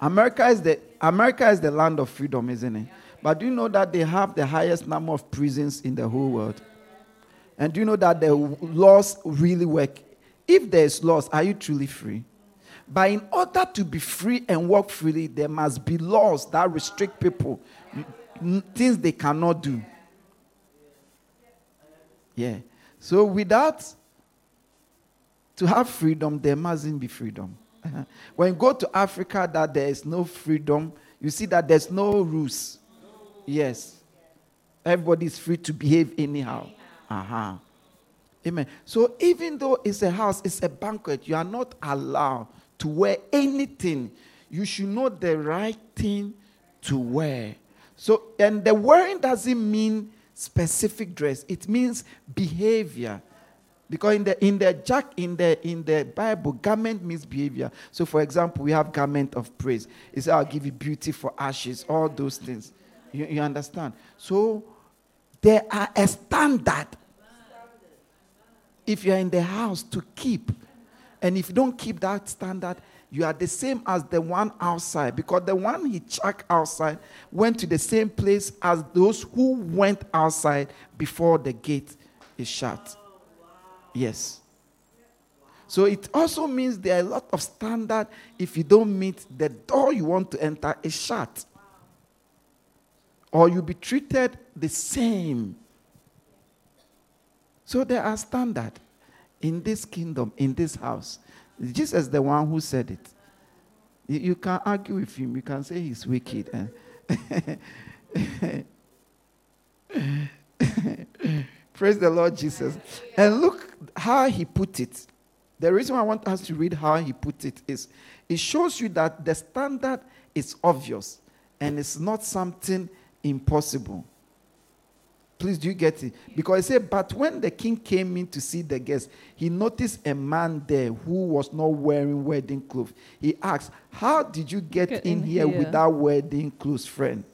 America is the America is the land of freedom, isn't it? But do you know that they have the highest number of prisons in the whole world? And do you know that the laws really work? If there is laws, are you truly free? But in order to be free and walk freely, there must be laws that restrict people, things they cannot do. Yeah. So without to have freedom, there mustn't be freedom. when you go to Africa, that there is no freedom, you see that there's no rules. Yes. Everybody is free to behave anyhow. Uh-huh. Amen. So even though it's a house, it's a banquet, you are not allowed to wear anything. You should know the right thing to wear. So, and the wearing doesn't mean specific dress. It means behavior. Because in the in the jack in the in the Bible, garment means behavior. So, for example, we have garment of praise. It's I'll give you beauty for ashes, all those things. You, you understand? So there are a standard. If you're in the house to keep, and if you don't keep that standard, you are the same as the one outside because the one he checked outside went to the same place as those who went outside before the gate is shut. Yes. So it also means there are a lot of standard. If you don't meet the door you want to enter is shut. Or you'll be treated the same. So there are standard in this kingdom, in this house. Jesus the one who said it. You, you can argue with him. You can say he's wicked. Eh? Praise the Lord Jesus. And look how he put it. The reason I want us to read how he put it is it shows you that the standard is obvious and it's not something impossible. Please, do you get it? Because he said, But when the king came in to see the guests, he noticed a man there who was not wearing wedding clothes. He asked, How did you get, get in, in here, here, without wedding clothes, friend?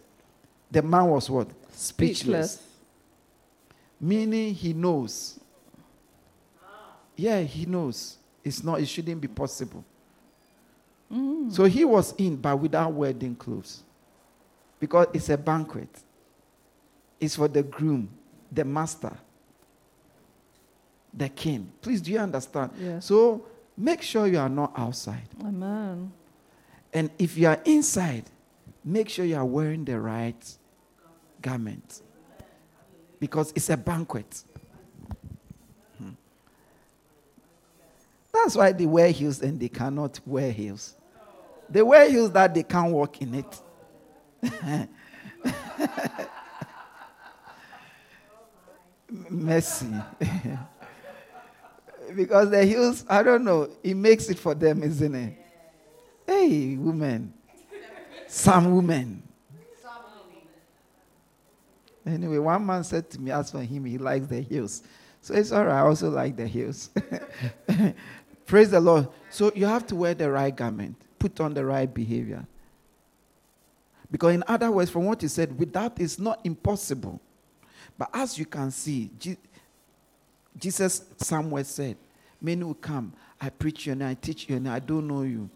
The man was what? Speechless. Speechless. Meaning he knows. Yeah, he knows. It's not, it shouldn't be possible. Mm. So he was in, but without wedding clothes. Because it's a banquet is for the groom, the master, the king. Please, do you understand? Yeah. So make sure you are not outside. Amen. And if you are inside, make sure you are wearing the right garment. Because it's a banquet. Hmm. That's why they wear heels and they cannot wear heels. They wear heels that they can't walk in it. mercy. because the heels, I don't know, it makes it for them, isn't it? Hey, women. Some women. Anyway, one man said to me, as for him, he likes the heels. So it's all right. I also like the heels. Praise the Lord. So you have to wear the right garment, put on the right behavior. Because, in other words, from what you said, with that, it's not impossible. But as you can see, Jesus somewhere said, Many will come, I preach you and I teach you and I don't know you.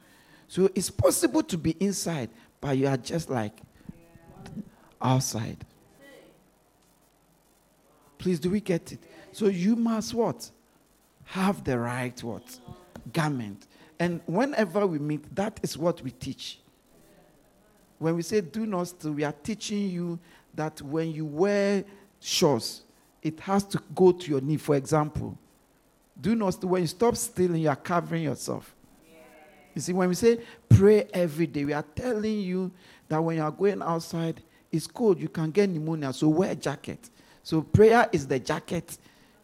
So it's possible to be inside, but you are just like outside. Please, do we get it? So you must what? Have the right what? Garment. And whenever we meet, that is what we teach. When we say do not steal, we are teaching you that when you wear shores, it has to go to your knee. For example, do not when you stop stealing, you are covering yourself. You see, when we say pray every day, we are telling you that when you are going outside, it's cold, you can get pneumonia, so wear a jacket. So prayer is the jacket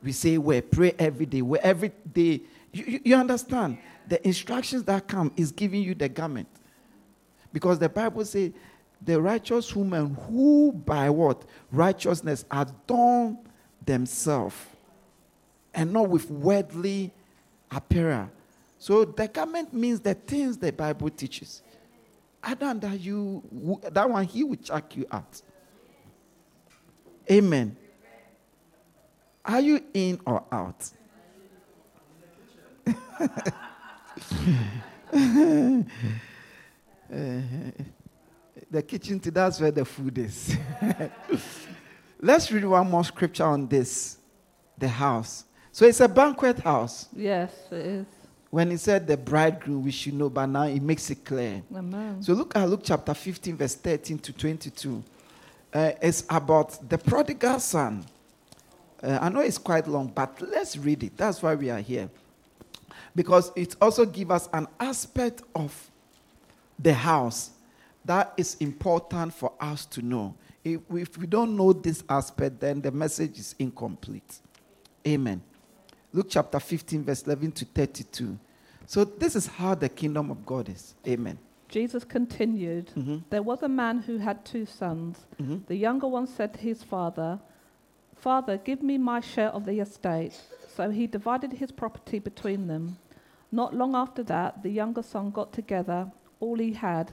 we say wear. Pray every day. Wear every day You, you, you understand? The instructions that come is giving you the garment. Because the Bible says the righteous woman who by what? Righteousness adorn themselves and not with worldly apparel. So the garment means the things the Bible teaches. Other than that, you that one he will check you out. Amen. Are you in or out? the kitchen, that's where the food is. Let's read one more scripture on this the house. So it's a banquet house. Yes, it is. When he said the bridegroom, we should know, but now it makes it clear. Amen. So look at Luke chapter 15, verse 13 to 22. Uh, it's about the prodigal son. Uh, I know it's quite long, but let's read it. That's why we are here. Because it also gives us an aspect of the house that is important for us to know. If, if we don't know this aspect, then the message is incomplete. Amen. Luke chapter 15, verse 11 to 32. So, this is how the kingdom of God is. Amen. Jesus continued Mm-hmm. There was a man who had two sons. Mhm. The younger one said to his father, Father, give me my share of the estate. So he divided his property between them. Not long after that, the younger son got together all he had,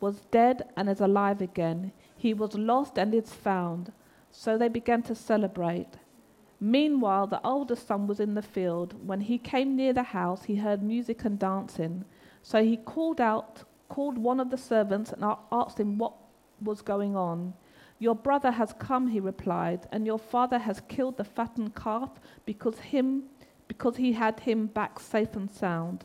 was dead and is alive again. He was lost and is found. So they began to celebrate. Meanwhile, the older son was in the field. When he came near the house, he heard music and dancing. So he called out, called one of the servants, and asked him what was going on. Your brother has come, he replied, and your father has killed the fattened calf because him because he had him back safe and sound.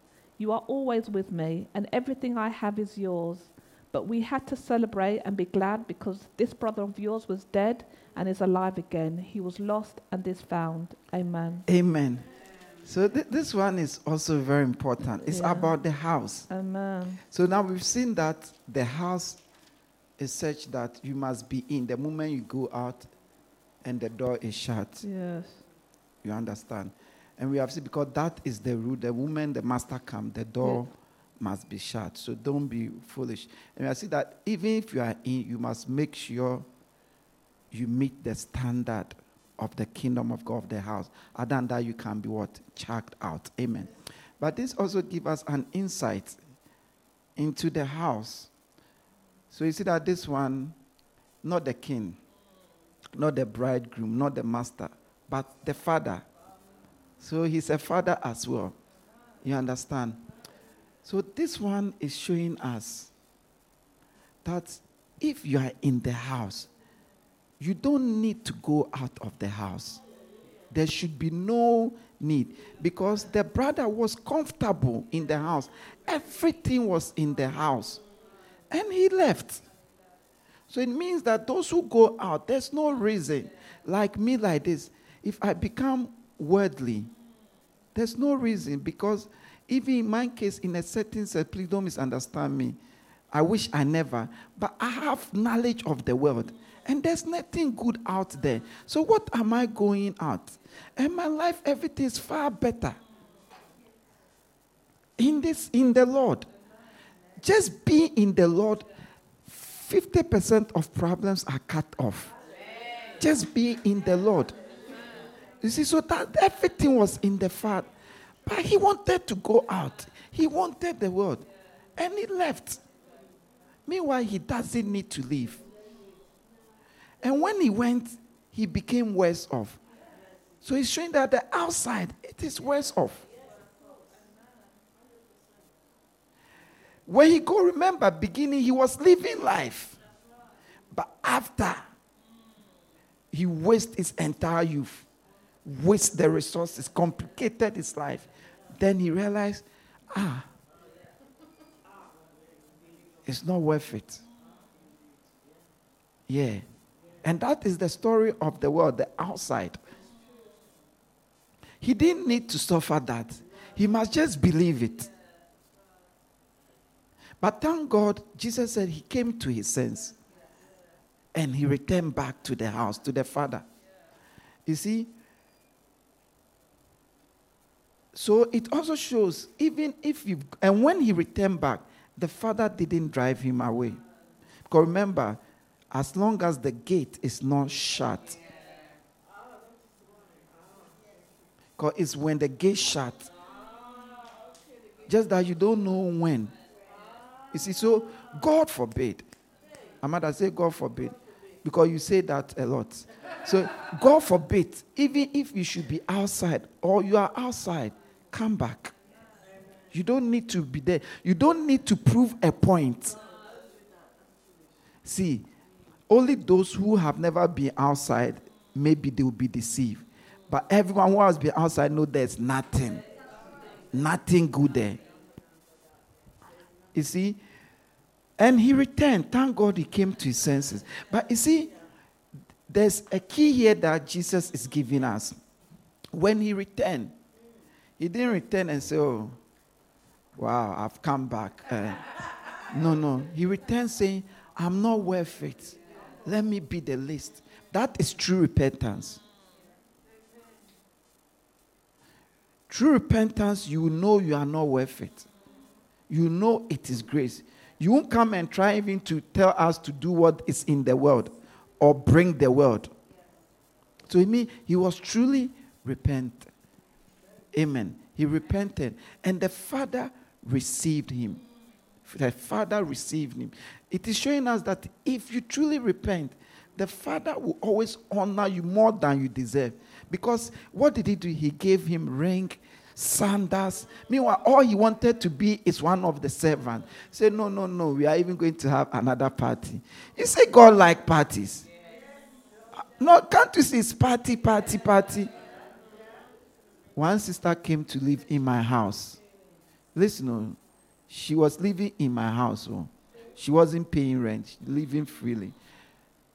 you are always with me, and everything I have is yours. But we had to celebrate and be glad because this brother of yours was dead and is alive again. He was lost and is found. Amen. Amen. So th- this one is also very important. It's Yeah. about the house. Amen. So now we've seen that the house is such that you must be in the moment you go out and the door is shut. Yes. You understand? And we have seen because that is the rule. The woman, the master come, the door must be shut. So don't be foolish. And I see that even if you are in, you must make sure you meet the standard of the kingdom of God of the house. Other than that, you can be what? Chucked out. Amen. But this also gives us an insight into the house. So you see that this one, not the king, not the bridegroom, not the master, but the father. So he's a father as well. You understand? So this one is showing us that if you are in the house, you don't need to go out of the house. There should be no need because the brother was comfortable in the house. Everything was in the house. And he left. So it means that those who go out, there's no reason, like me, like this, if I become worldly, there's no reason because even in my case, in a certain sense, please don't misunderstand me. I wish I never, but I have knowledge of the world. And there's nothing good out there. So what am I going out? And my life, everything is far better. In this, in the Lord. Just be in the Lord. 50% of problems are cut off. Just be in the Lord. You see, so that everything was in the Father. But he wanted to go out. He wanted the world. And he left. Meanwhile, he doesn't need to leave. And when he went, he became worse off. So he's showing that the outside, it is worse off. When he go, remember, beginning, he was living life. But after, he wasted his entire youth, waste the resources, complicated his life. Then he realized, ah, it's not worth it. Yeah. And that is the story of the world, the outside. He didn't need to suffer that. He must just believe it. But thank God, Jesus said he came to his sense and he returned back to the house, to the father. You see? So it also shows, even if you, and when he returned back, the father didn't drive him away. Because remember, as long as the gate is not shut, because it's when the gate shut, just that you don't know when. You see, so God forbid. Amanda say God forbid. Because you say that a lot. So God forbid, even if you should be outside or you are outside, come back. You don't need to be there. You don't need to prove a point. See, only those who have never been outside, maybe they will be deceived. But everyone who has been outside know there's nothing. Nothing good there. You see? And he returned. Thank God he came to his senses. But you see, there's a key here that Jesus is giving us. When he returned, he didn't return and say, Oh, wow, I've come back. Uh, no, no. He returned saying, I'm not worth it. Let me be the least. That is true repentance. True repentance, you know you are not worth it. You know it is grace. You won't come and try even to tell us to do what is in the world or bring the world. So he mean he was truly repentant. Amen. He repented, and the Father received him. The Father received him. It is showing us that if you truly repent, the Father will always honor you more than you deserve. Because what did he do? He gave him ring, sandals. Meanwhile, all he wanted to be is one of the servants. Say, no, no, no, we are even going to have another party. You say God like parties. No, can't you see it's party, party, party? One sister came to live in my house. Listen, oh, she was living in my house. Oh. She wasn't paying rent, living freely.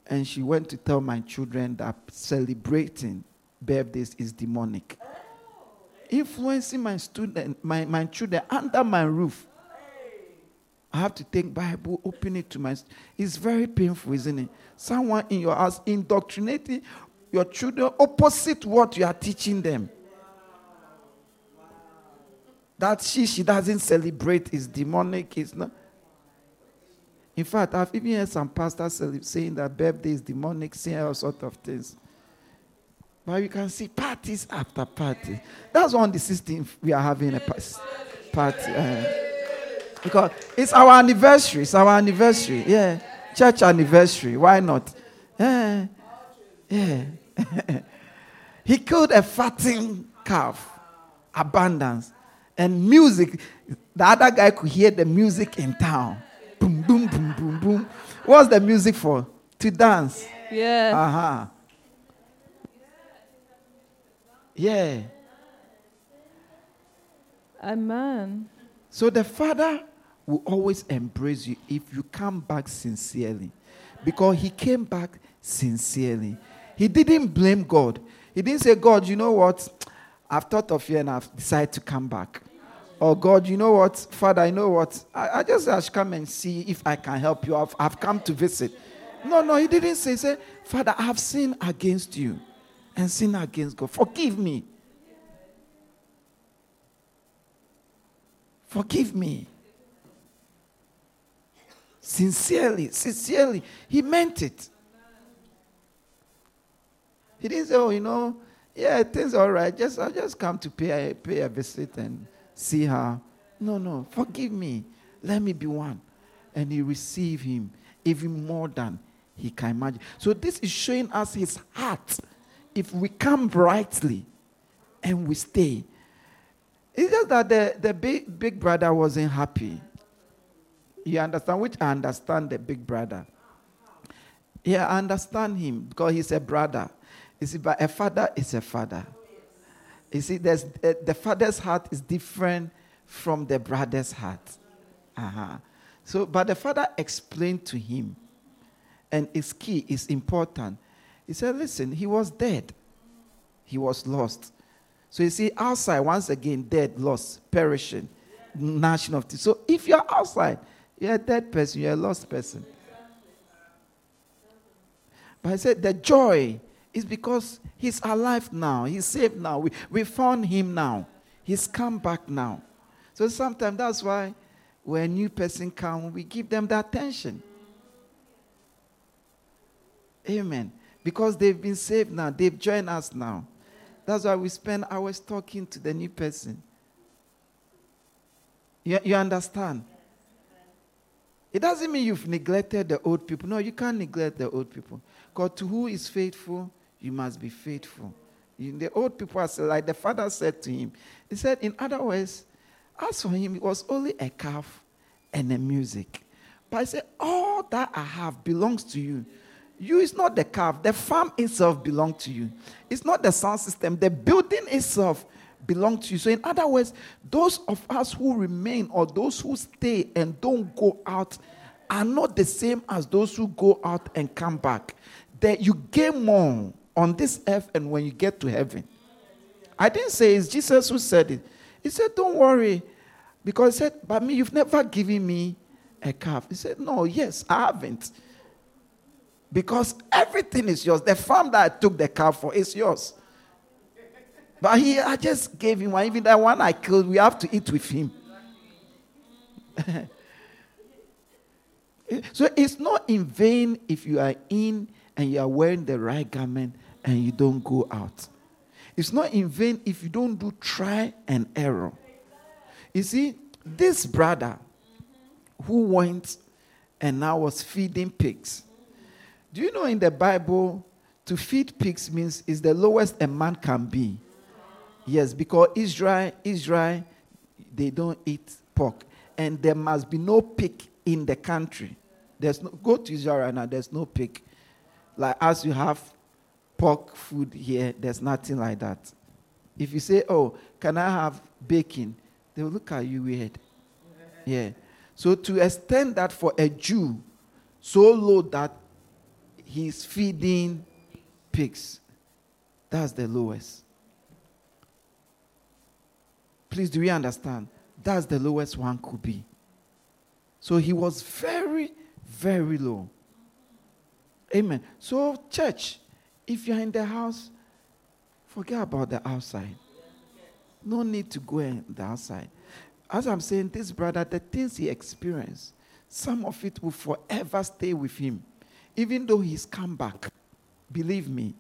And she went to tell my children that celebrating birthdays is demonic. Influencing my student, my, my children under my roof. I have to take Bible, open it to my. It's very painful, isn't it? Someone in your house indoctrinating your children opposite what you are teaching them. That she she doesn't celebrate is demonic. It's not. In fact, I've even heard some pastors saying that birthday is demonic, saying all sort of things. But you can see parties after parties. That's on the system we are having a party. Uh, because it's our anniversary. It's our anniversary. Yeah. Church anniversary. Why not? Yeah. Yeah. he killed a fatting calf. Abundance. And music. The other guy could hear the music in town. Boom, boom, boom, boom, boom. What's the music for? To dance. Yeah. Uh huh. Yeah. Amen. So the Father will always embrace you if you come back sincerely. Because he came back sincerely. He didn't blame God. He didn't say, God, you know what? I've thought of you and I've decided to come back. Or God, you know what? Father, I know what? I, I just I should come and see if I can help you. I've, I've come to visit. No, no, he didn't say, say, Father, I have sinned against you and sinned against God. Forgive me. Forgive me. Sincerely, sincerely. He meant it. He didn't say, oh, you know, yeah, things all right. Just I'll just come to pay a, pay a visit and see her. No, no, forgive me. Let me be one. And he received him even more than he can imagine. So this is showing us his heart. If we come brightly and we stay. It's just that the, the big, big brother wasn't happy. You understand? Which I understand the big brother. Yeah, I understand him because he's a brother. You see, but a father is a father. You see, there's, uh, the father's heart is different from the brother's heart. Uh-huh. So, but the father explained to him, and it's key, it's important. He said, Listen, he was dead, he was lost. So you see, outside, once again, dead, lost, perishing, national. Of this. So if you're outside, you're a dead person, you're a lost person. But I said, the joy is because he's alive now. He's saved now. We, we found him now. He's come back now. So sometimes that's why when a new person comes, we give them the attention. Amen. Because they've been saved now. They've joined us now. That's why we spend hours talking to the new person. You, you understand? It doesn't mean you've neglected the old people. No, you can't neglect the old people. God, to who is faithful, you must be faithful. The old people are like the father said to him. He said, in other words, as for him, it was only a calf and a music. But I said, all that I have belongs to you. You is not the calf. The farm itself belongs to you. It's not the sound system. The building itself belongs to you. So, in other words, those of us who remain or those who stay and don't go out are not the same as those who go out and come back. That you gain more on this earth and when you get to heaven. I didn't say it's Jesus who said it. He said, Don't worry. Because he said, But me, you've never given me a calf. He said, No, yes, I haven't. Because everything is yours. The farm that I took the calf for is yours. But he, I just gave him one. Even that one I killed, we have to eat with him. so it's not in vain if you are in and you are wearing the right garment and you don't go out. It's not in vain if you don't do try and error. You see, this brother who went and now was feeding pigs. Do you know in the Bible, to feed pigs means is the lowest a man can be? Yes, because Israel, Israel, they don't eat pork, and there must be no pig in the country. There's no go to Israel right now. There's no pig. Like as you have pork food here, there's nothing like that. If you say, "Oh, can I have bacon?" they will look at you weird. Yeah. So to extend that for a Jew, so low that he's feeding pigs, that's the lowest. Please, do we understand? That's the lowest one could be. So he was very, very low. Amen. So, church, if you're in the house, forget about the outside. No need to go in the outside. As I'm saying, this brother, the things he experienced, some of it will forever stay with him, even though he's come back. Believe me.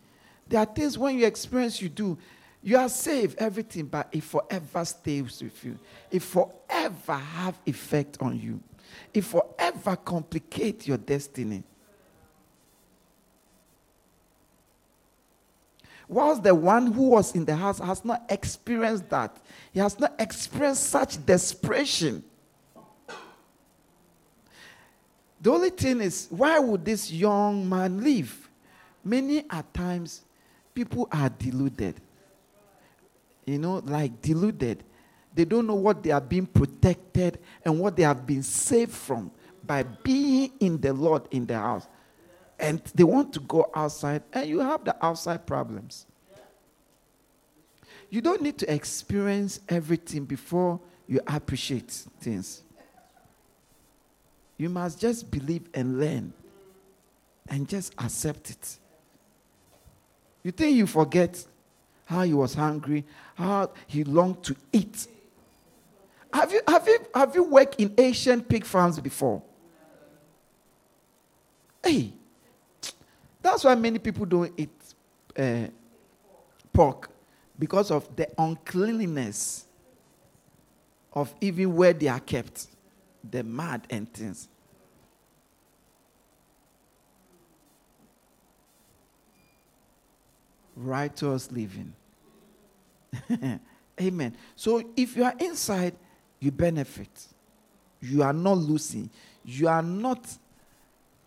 There are things when you experience, you do. You are saved, everything, but it forever stays with you. It forever have effect on you. It forever complicate your destiny. Whilst the one who was in the house has not experienced that, he has not experienced such desperation. The only thing is, why would this young man leave? Many at times, people are deluded. You know, like deluded. They don't know what they are being protected and what they have been saved from by being in the Lord in the house. And they want to go outside, and you have the outside problems. You don't need to experience everything before you appreciate things. You must just believe and learn and just accept it. You think you forget how he was hungry, how he longed to eat. Have you, have you, have you worked in Asian pig farms before? Hey, that's why many people don't eat uh, pork because of the uncleanliness of even where they are kept, the mud and things. Righteous living. Amen. So if you are inside, you benefit. You are not losing. You are not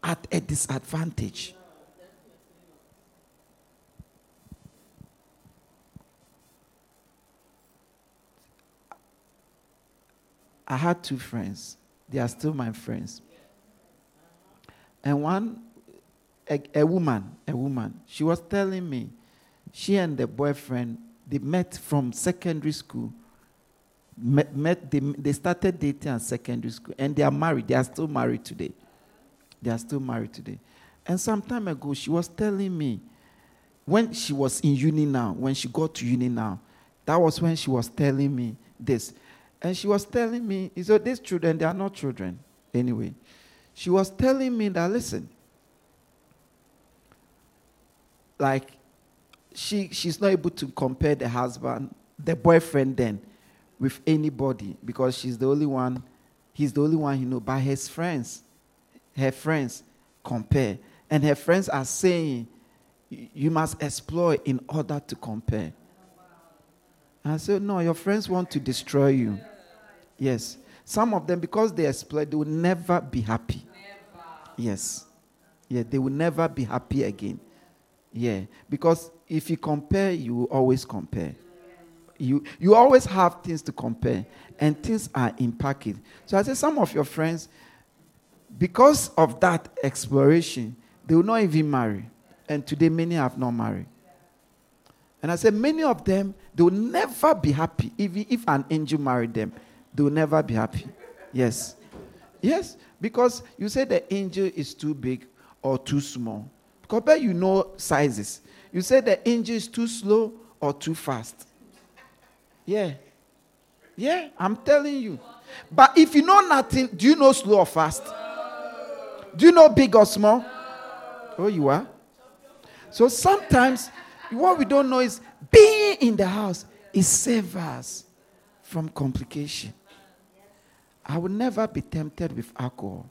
at a disadvantage. I had two friends. They are still my friends. And one, a, a woman, a woman, she was telling me, she and the boyfriend, they met from secondary school. Met, met they, they started dating at secondary school, and they are married. They are still married today. They are still married today. And some time ago, she was telling me, when she was in uni now, when she got to uni now, that was when she was telling me this. And she was telling me, so these children, they are not children anyway. She was telling me that, listen, like, she, she's not able to compare the husband, the boyfriend then, with anybody because she's the only one, he's the only one he know. But his friends, her friends compare. And her friends are saying, you must explore in order to compare. I said, No, your friends want to destroy you. Yes. Some of them, because they exploit, they will never be happy. Never. Yes. Yeah, they will never be happy again. Yeah. Because if you compare, you will always compare. You, you always have things to compare, and things are impacted. So I said, some of your friends, because of that exploration, they will not even marry. And today, many have not married. And I said, many of them, they will never be happy, even if an angel married them. They will never be happy. Yes. Yes, because you say the angel is too big or too small. Because you know sizes. You say the angel is too slow or too fast. Yeah. Yeah, I'm telling you. But if you know nothing, do you know slow or fast? Do you know big or small? Oh, you are? So sometimes what we don't know is being in the house is save us from complication. I will never be tempted with alcohol.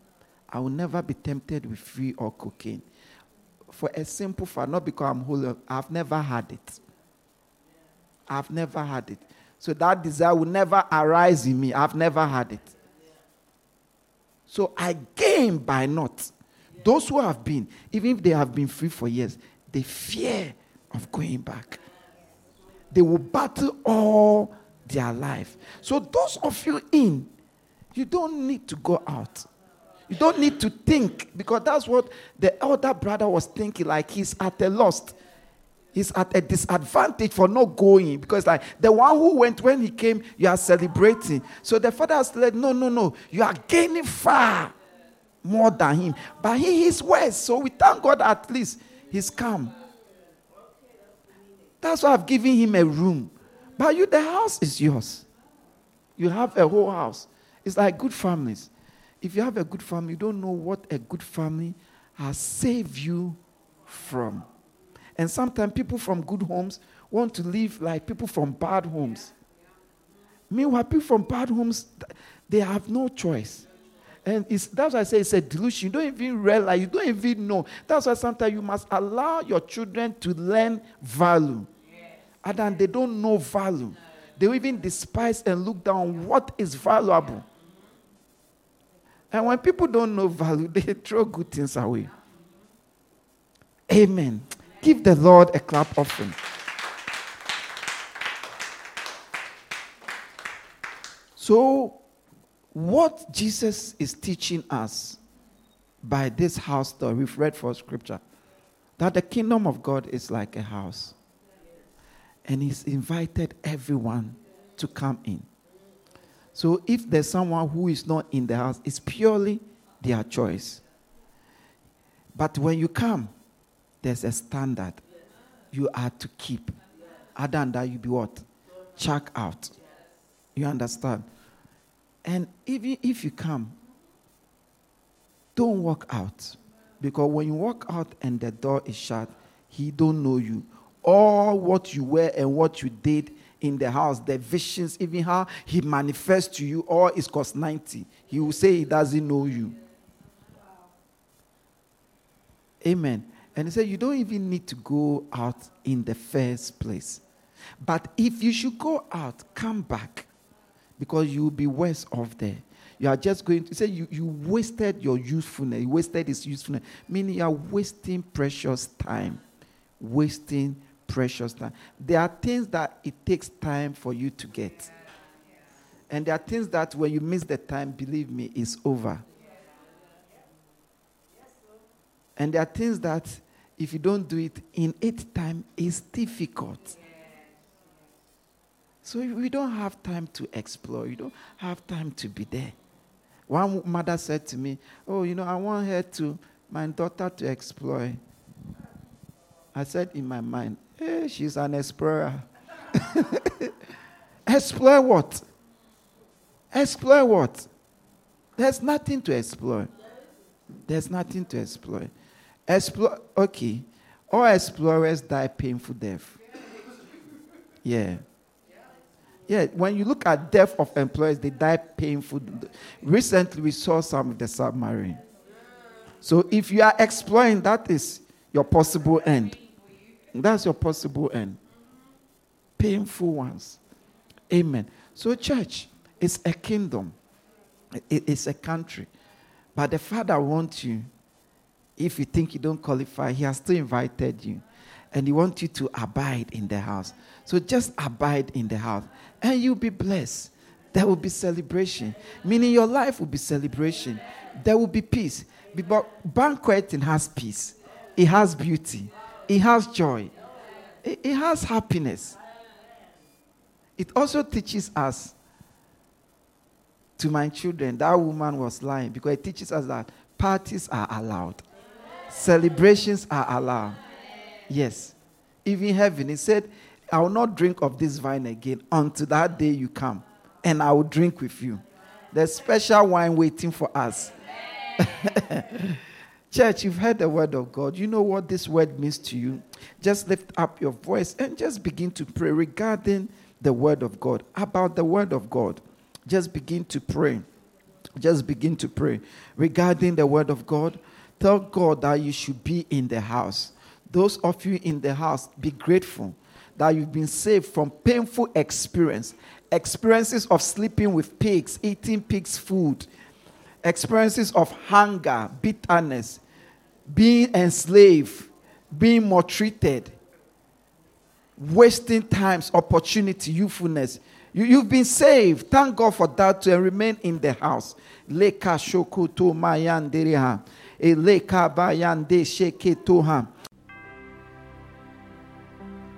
I will never be tempted with free or cocaine. For a simple fact, not because I'm holy, I've never had it. I've never had it. So that desire will never arise in me. I've never had it. So I gain by not. Those who have been, even if they have been free for years, they fear of going back. They will battle all their life. So those of you in, you don't need to go out. You don't need to think because that's what the elder brother was thinking. Like he's at a loss. He's at a disadvantage for not going because, like, the one who went when he came, you are celebrating. So the father has said, No, no, no, you are gaining far more than him. But he is worse. So we thank God at least he's come. That's why I've given him a room. But you, the house is yours. You have a whole house. It's like good families. If you have a good family, you don't know what a good family has saved you from. And sometimes people from good homes want to live like people from bad homes. Meanwhile, people from bad homes, they have no choice. And that's why I say it's a delusion. You don't even realize, you don't even know. That's why sometimes you must allow your children to learn value. And then they don't know value. They even despise and look down what is valuable. And when people don't know value, they throw good things away. Amen. Give the Lord a clap offering. So, what Jesus is teaching us by this house story, we've read for scripture, that the kingdom of God is like a house. And He's invited everyone to come in. So if there's someone who is not in the house, it's purely their choice. But when you come, there's a standard you are to keep. Other than that, you be what? Check out. You understand? And even if you come, don't walk out. Because when you walk out and the door is shut, he don't know you. All what you were and what you did in the house, the visions, even how he manifests to you, all is cost 90. He will say he doesn't know you. Amen. And he said, You don't even need to go out in the first place. But if you should go out, come back because you'll be worse off there. You are just going to say you, you wasted your usefulness, you wasted his usefulness, meaning you are wasting precious time. Wasting precious time. There are things that it takes time for you to get. And there are things that when you miss the time, believe me, it's over. And there are things that if you don't do it in its time, it's difficult. So we don't have time to explore. You don't have time to be there. One mother said to me, Oh, you know, I want her to, my daughter to explore. I said in my mind, Hey, eh, she's an explorer. explore what? Explore what? There's nothing to explore. There's nothing to explore. Explore, okay. All explorers die painful death. Yeah. Yeah, when you look at death of employees, they die painful. Recently, we saw some of the submarine. So if you are exploring, that is your possible end. That's your possible end. Painful ones. Amen. So, church is a kingdom, it's a country. But the Father wants you if you think you don't qualify, He has still invited you. And He wants you to abide in the house. So just abide in the house. And you'll be blessed. There will be celebration. Meaning your life will be celebration. There will be peace. Banqueting has peace. It has beauty. It has joy. It, it has happiness. It also teaches us to my children, that woman was lying because it teaches us that parties are allowed. Celebrations are allowed. Yes. Even heaven, he said, I will not drink of this wine again until that day you come, and I will drink with you. There's special wine waiting for us. Church, you've heard the word of God. You know what this word means to you. Just lift up your voice and just begin to pray regarding the word of God, about the word of God. Just begin to pray. Just begin to pray regarding the word of God Tell God that you should be in the house. Those of you in the house, be grateful that you've been saved from painful experience, experiences of sleeping with pigs, eating pigs' food, experiences of hunger, bitterness, being enslaved, being maltreated, wasting times, opportunity, youthfulness. You, have been saved. Thank God for that to remain in the house.